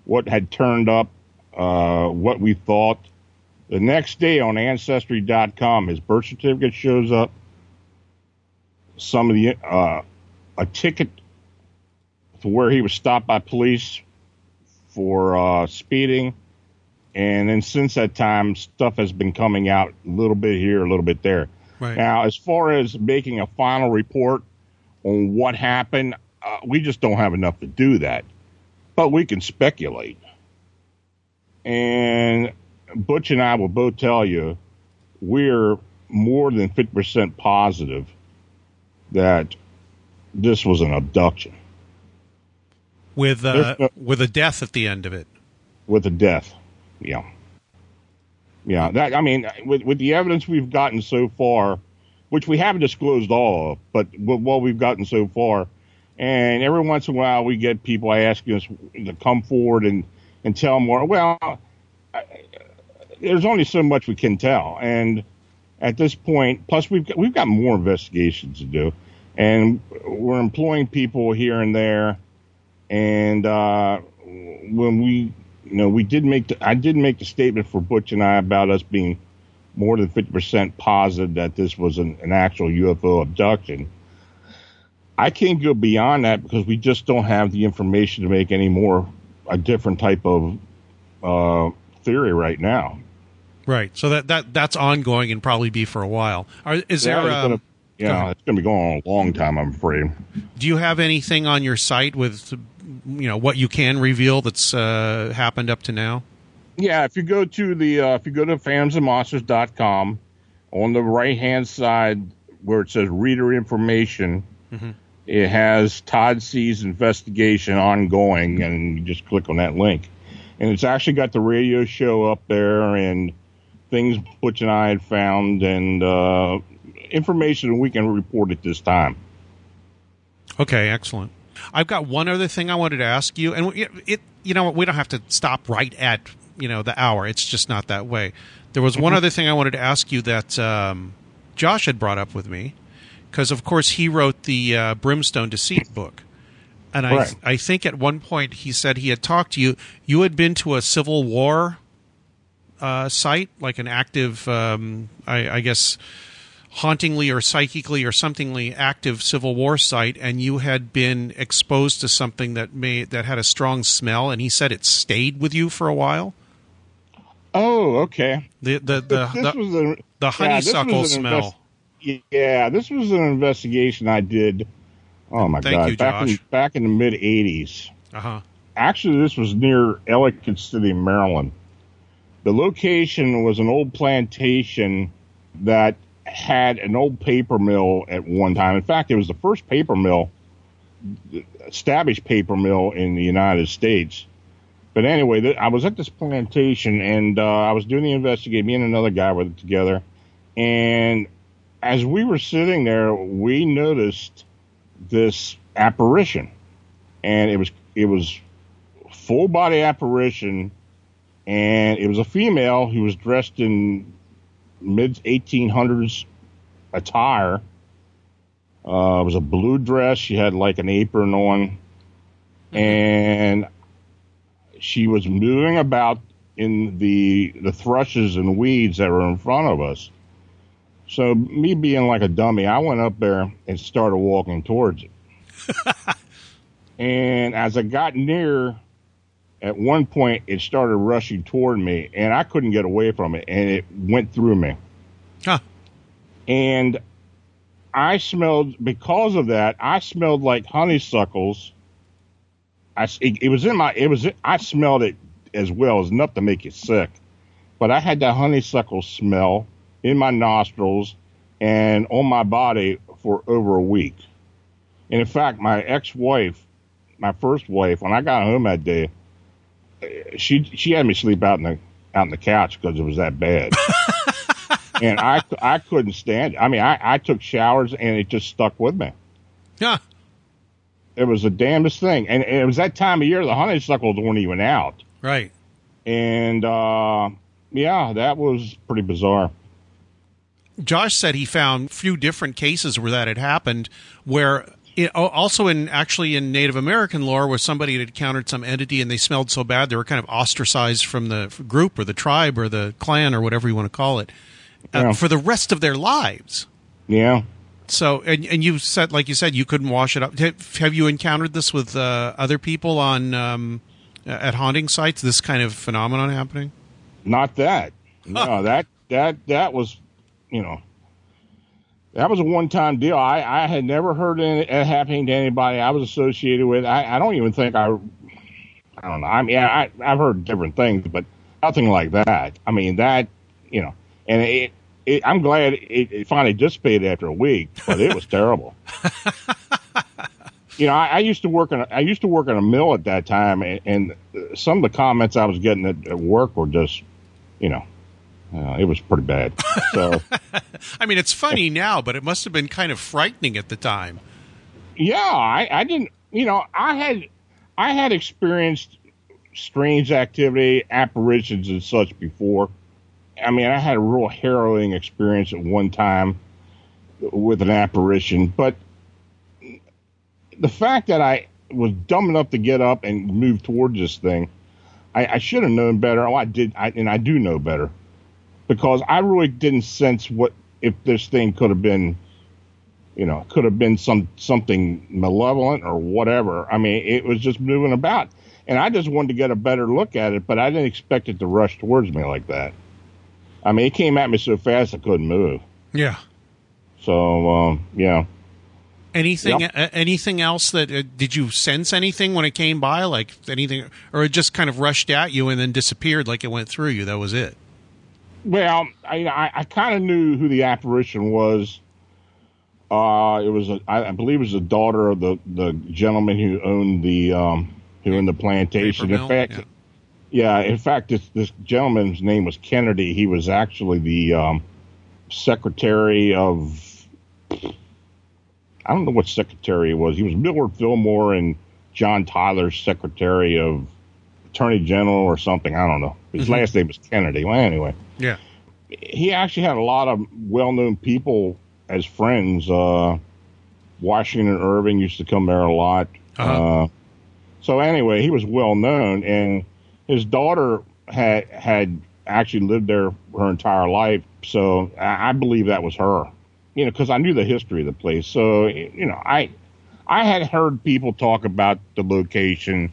what had turned up, uh, what we thought. The next day on Ancestry.com, his birth certificate shows up. Some of the uh, a ticket to where he was stopped by police for uh, speeding, and then since that time, stuff has been coming out a little bit here, a little bit there. Right. Now, as far as making a final report on what happened, uh, we just don't have enough to do that. But we can speculate. And Butch and I will both tell you we're more than 50% positive that this was an abduction with uh, no- with a death at the end of it. with a death. Yeah. Yeah, that I mean, with with the evidence we've gotten so far, which we haven't disclosed all of, but what we've gotten so far, and every once in a while we get people asking us to come forward and and tell more. Well, I, there's only so much we can tell, and at this point, plus we've got, we've got more investigations to do, and we're employing people here and there, and uh, when we you know, we did make the, I did make the statement for Butch and I about us being more than 50% positive that this was an, an actual UFO abduction. I can't go beyond that because we just don't have the information to make any more a different type of uh, theory right now. Right. So that, that that's ongoing and probably be for a while. Are, is Yeah, there? it's Um, gonna, you know, it's going to be going on a long time, I'm afraid. do you have anything on your site with you know what you can reveal that's uh, happened up to now? Yeah, if you go to the uh, if you go to phantomsandmonsters.com, on the right hand side where it says reader information, it has Todd Sees investigation ongoing, and you just click on that link, and it's actually got the radio show up there and things Butch and I had found and uh, information we can report at this time. Okay, excellent. I've got one other thing I wanted to ask you, and it, it you know we don't have to stop right at you know the hour. It's just not that way. There was one other thing I wanted to ask you that um, Josh had brought up with me, because of course he wrote the uh, Brimstone Deceit book, and I Right. I think at one point he said he had talked to you. You had been to a Civil War uh, site, like an active, um, I, I guess, hauntingly or psychically or somethingly active Civil War site, and you had been exposed to something that may that had a strong smell, and he said it stayed with you for a while. Oh, okay. The the the, this the, was a, the yeah, honeysuckle an smell. invest- yeah, this was an investigation I did. Oh my Thank god! you, back in back in the mid '80s. Uh huh. Actually, this was near Ellicott City, Maryland. The location was an old plantation that had an old paper mill at one time. In fact, it was the first paper mill, established paper mill in the United States. But anyway, th- I was at this plantation and uh, I was doing the investigation. Me and another guy were together, and as we were sitting there, we noticed this apparition, and it was it was full body apparition, and it was a female who was dressed in mid 1800s attire. Uh, it was a blue dress. She had like an apron on, and she was moving about in the the thrushes and weeds that were in front of us. So me being like a dummy, I went up there and started walking towards it. [LAUGHS] and as I got near, at one point it started rushing toward me, and I couldn't get away from it, and it went through me. Huh. And I smelled because of that. I smelled like honeysuckles. I it, it was in my it was I smelled it as well as enough to make you sick, but I had that honeysuckle smell in my nostrils and on my body for over a week. And in fact, my ex-wife, my first wife, when I got home that day, she she had me sleep out in the out in the couch because it was that bad. [LAUGHS] and I I couldn't stand it. I mean, I I took showers and it just stuck with me. Yeah. It was the damnedest thing, and it was that time of year the honeysuckles weren't even out. Right. And uh, yeah, that was pretty bizarre. Josh said he found a few different cases where that had happened, where it, also in actually in Native American lore, where somebody had encountered some entity and they smelled so bad they were kind of ostracized from the group or the tribe or the clan or whatever you want to call it uh, Yeah. for the rest of their lives. Yeah. So, and, and you said, like you said, you couldn't wash it up. Have have you encountered this with uh, other people on um, at haunting sites? This kind of phenomenon happening? Not that. No, that that that was, you know, that was a one-time deal. I I had never heard it happening to anybody I was associated with. I, I don't even think I, I don't know. I mean, I I've heard different things, but nothing like that. I mean that, you know, and it. it I'm glad it, it finally dissipated after a week, but it was terrible. [LAUGHS] you know, I, I used to work in a, I used to work in a mill at that time, and, and some of the comments I was getting at, at work were just, you know, uh, it was pretty bad. [LAUGHS] So I mean, it's funny now, but it must have been kind of frightening at the time. yeah, I, I didn't, you know, I had I had experienced strange activity, apparitions, and such before. I mean, I had a real harrowing experience at one time with an apparition, but the fact that I was dumb enough to get up and move towards this thing, I, I should have known better. Oh, I did, I, and I do know better because I really didn't sense what if this thing could have been, you know, could have been some something malevolent or whatever. I mean, it was just moving about, and I just wanted to get a better look at it, but I didn't expect it to rush towards me like that. I mean, it came at me so fast I couldn't move. Yeah. So, um, yeah. Anything? Yep. Uh, anything else that uh, did you sense anything when it came by? Like anything, or it just kind of rushed at you and then disappeared, like it went through you. That was it. Well, I I, I kind of knew who the apparition was. Uh, it was a, I I believe it was the daughter of the, the gentleman who owned the um, who owned the plantation. Paper In mill? fact, yeah. in fact, this this gentleman's name was Kennedy. He was actually the um, secretary of I don't know what secretary he was. He was Millard Fillmore and John Tyler's secretary of attorney general or something. I don't know. His Mhm. last name was Kennedy. Well, anyway Yeah. he actually had a lot of well-known people as friends. Uh, Washington Irving used to come there a lot. Uh-huh. Uh, so anyway, he was well known, and his daughter had had actually lived there her entire life. So I, I believe that was her. You know, because I knew the history of the place. So you know, I I had heard people talk about the location,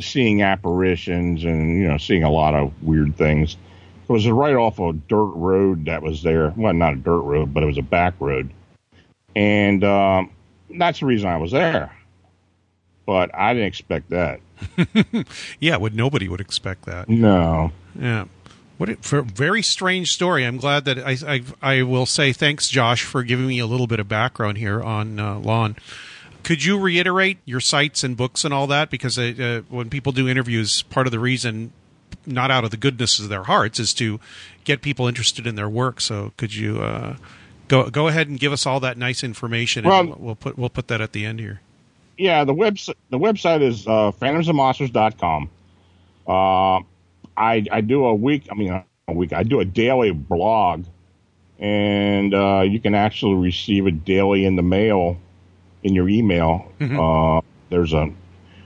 seeing apparitions, and you know, seeing a lot of weird things. It was right off a dirt road that was there. Well, not a dirt road, but it was a back road. And um, that's the reason I was there. But I didn't expect that. [LAUGHS] Yeah. Would nobody would expect that? No. Yeah. What a, for very strange story. I'm glad that I, I, I will say thanks, Josh, for giving me a little bit of background here on uh, Lon. Could you reiterate your sites and books and all that? Because uh, when people do interviews, part of the reason, not out of the goodness of their hearts, is to get people interested in their work. So could you uh, go go ahead and give us all that nice information? Well- and we'll put we'll put that at the end here. Yeah, the website the website is uh, phantomsandmonsters.com. Uh, I I do a week. I mean, a week. I do a daily blog, and uh, you can actually receive it daily in the mail, in your email. Uh, there's a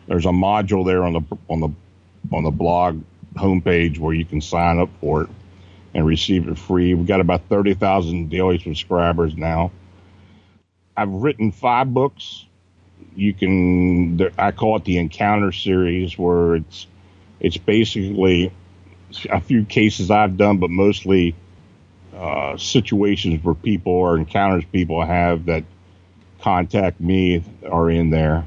there's a module there on the on the on the blog homepage where you can sign up for it and receive it free. We've got about thirty thousand daily subscribers now. I've written five books you can I call it the encounter series where it's it's basically a few cases I've done, but mostly uh, situations where people or encounters people have that contact me are in there.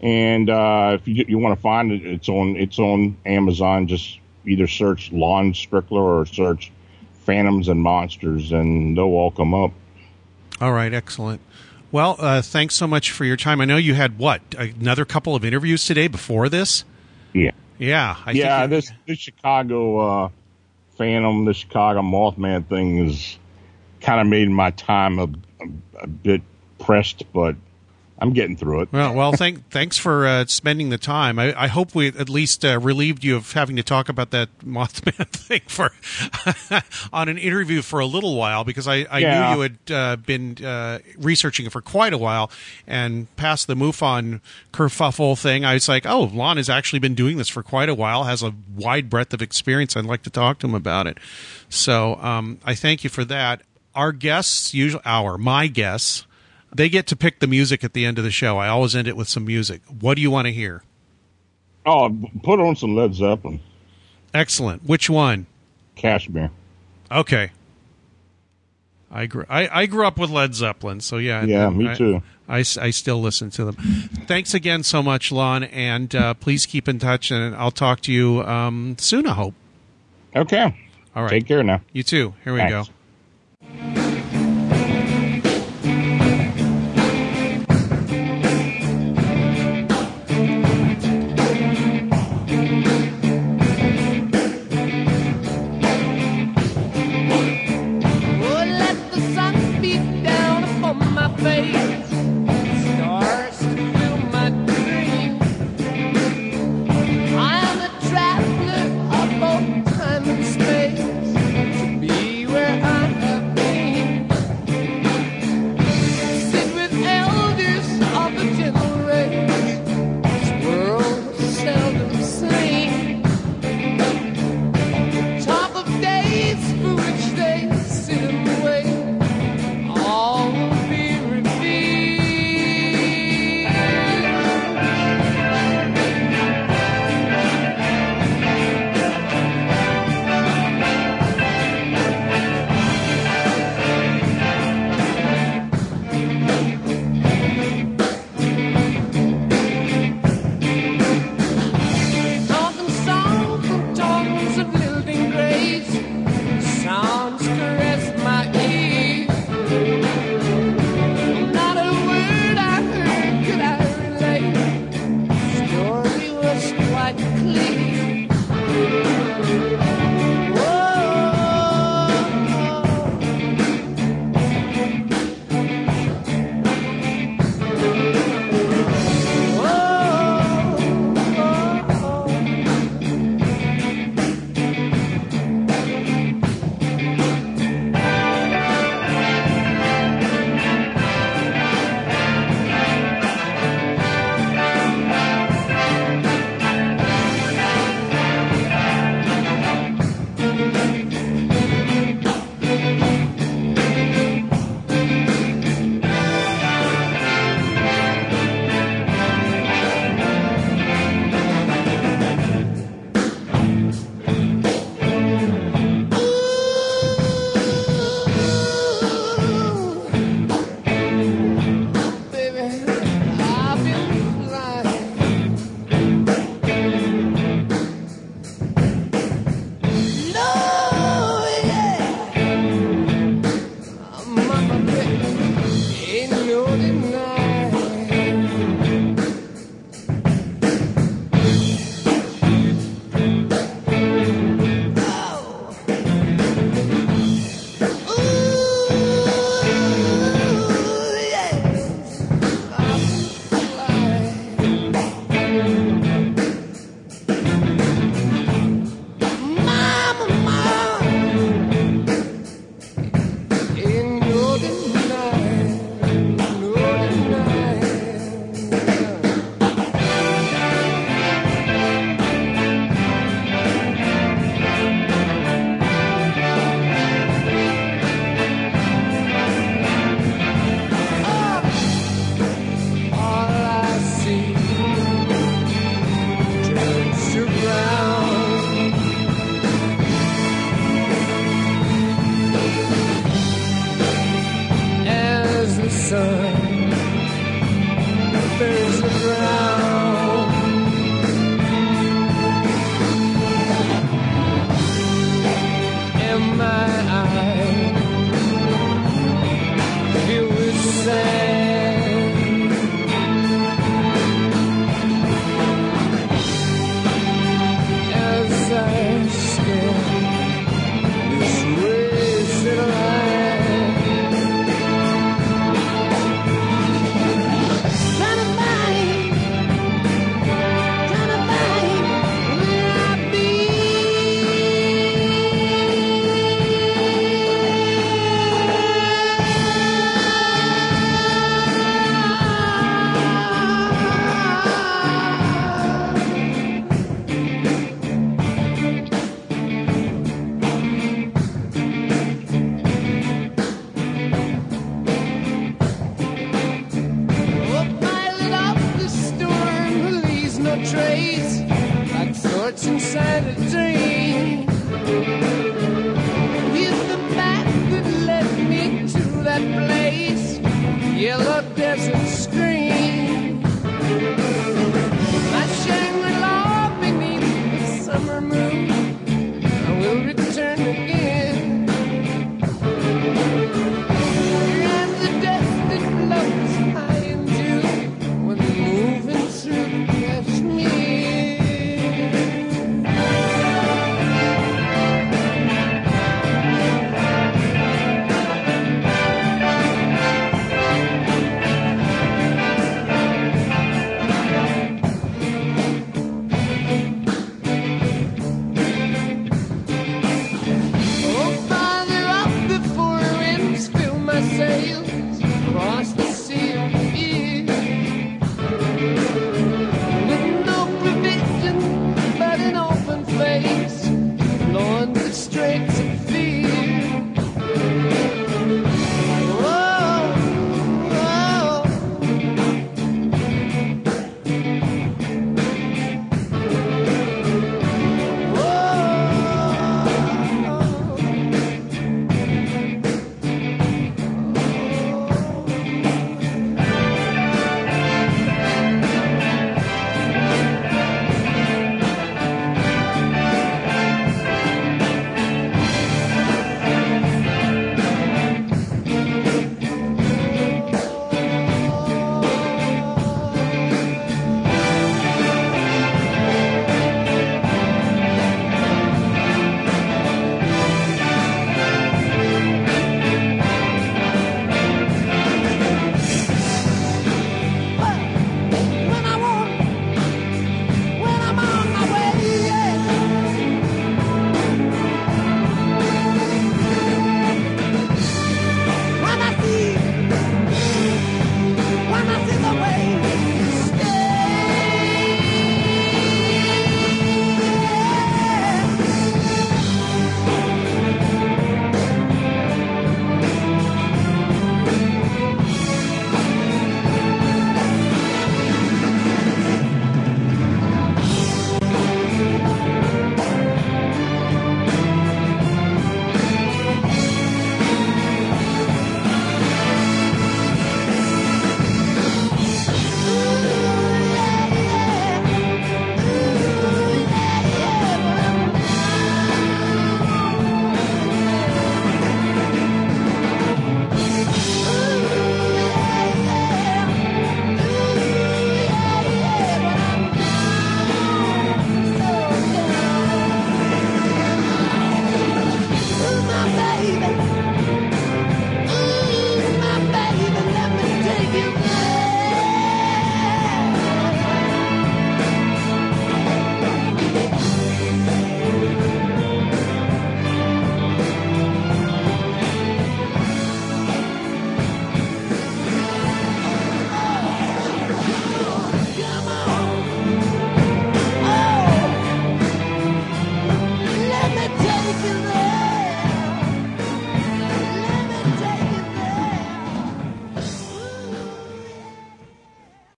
And uh, if you, you want to find it, it's on it's on Amazon. Just either search Lon Strickler or search Phantoms and Monsters, and they'll all come up. All right, excellent. Well, uh, thanks so much for your time. I know you had what another couple of interviews today before this. Yeah. Yeah, I yeah, think this this Chicago uh, Phantom, the Chicago Mothman thing is kind of made my time a, a, a bit pressed, but I'm getting through it. Well, well, thank, [LAUGHS] thanks for uh, spending the time. I, I hope we at least uh, relieved you of having to talk about that [LAUGHS] Mothman thing for [LAUGHS] on an interview for a little while because I, I Yeah. knew you had uh, been uh, researching it for quite a while and past the MUFON kerfuffle thing. I was like, oh, Lon has actually been doing this for quite a while, has a wide breadth of experience. I'd like to talk to him about it. So um, I thank you for that. Our guests, usually our my guests they get to pick the music at the end of the show. I always end it with some music. What do you want to hear? Oh, put on some Led Zeppelin, Excellent. Which one? Kashmir. Okay. I grew I, I grew up with Led Zeppelin, so yeah. Yeah, me I- too. I, s- I still listen to them. Thanks again so much, Lon, and uh, please keep in touch, and I'll talk to you um, soon. I hope. Okay. All right. Take care now. You too. Here we Thanks. go.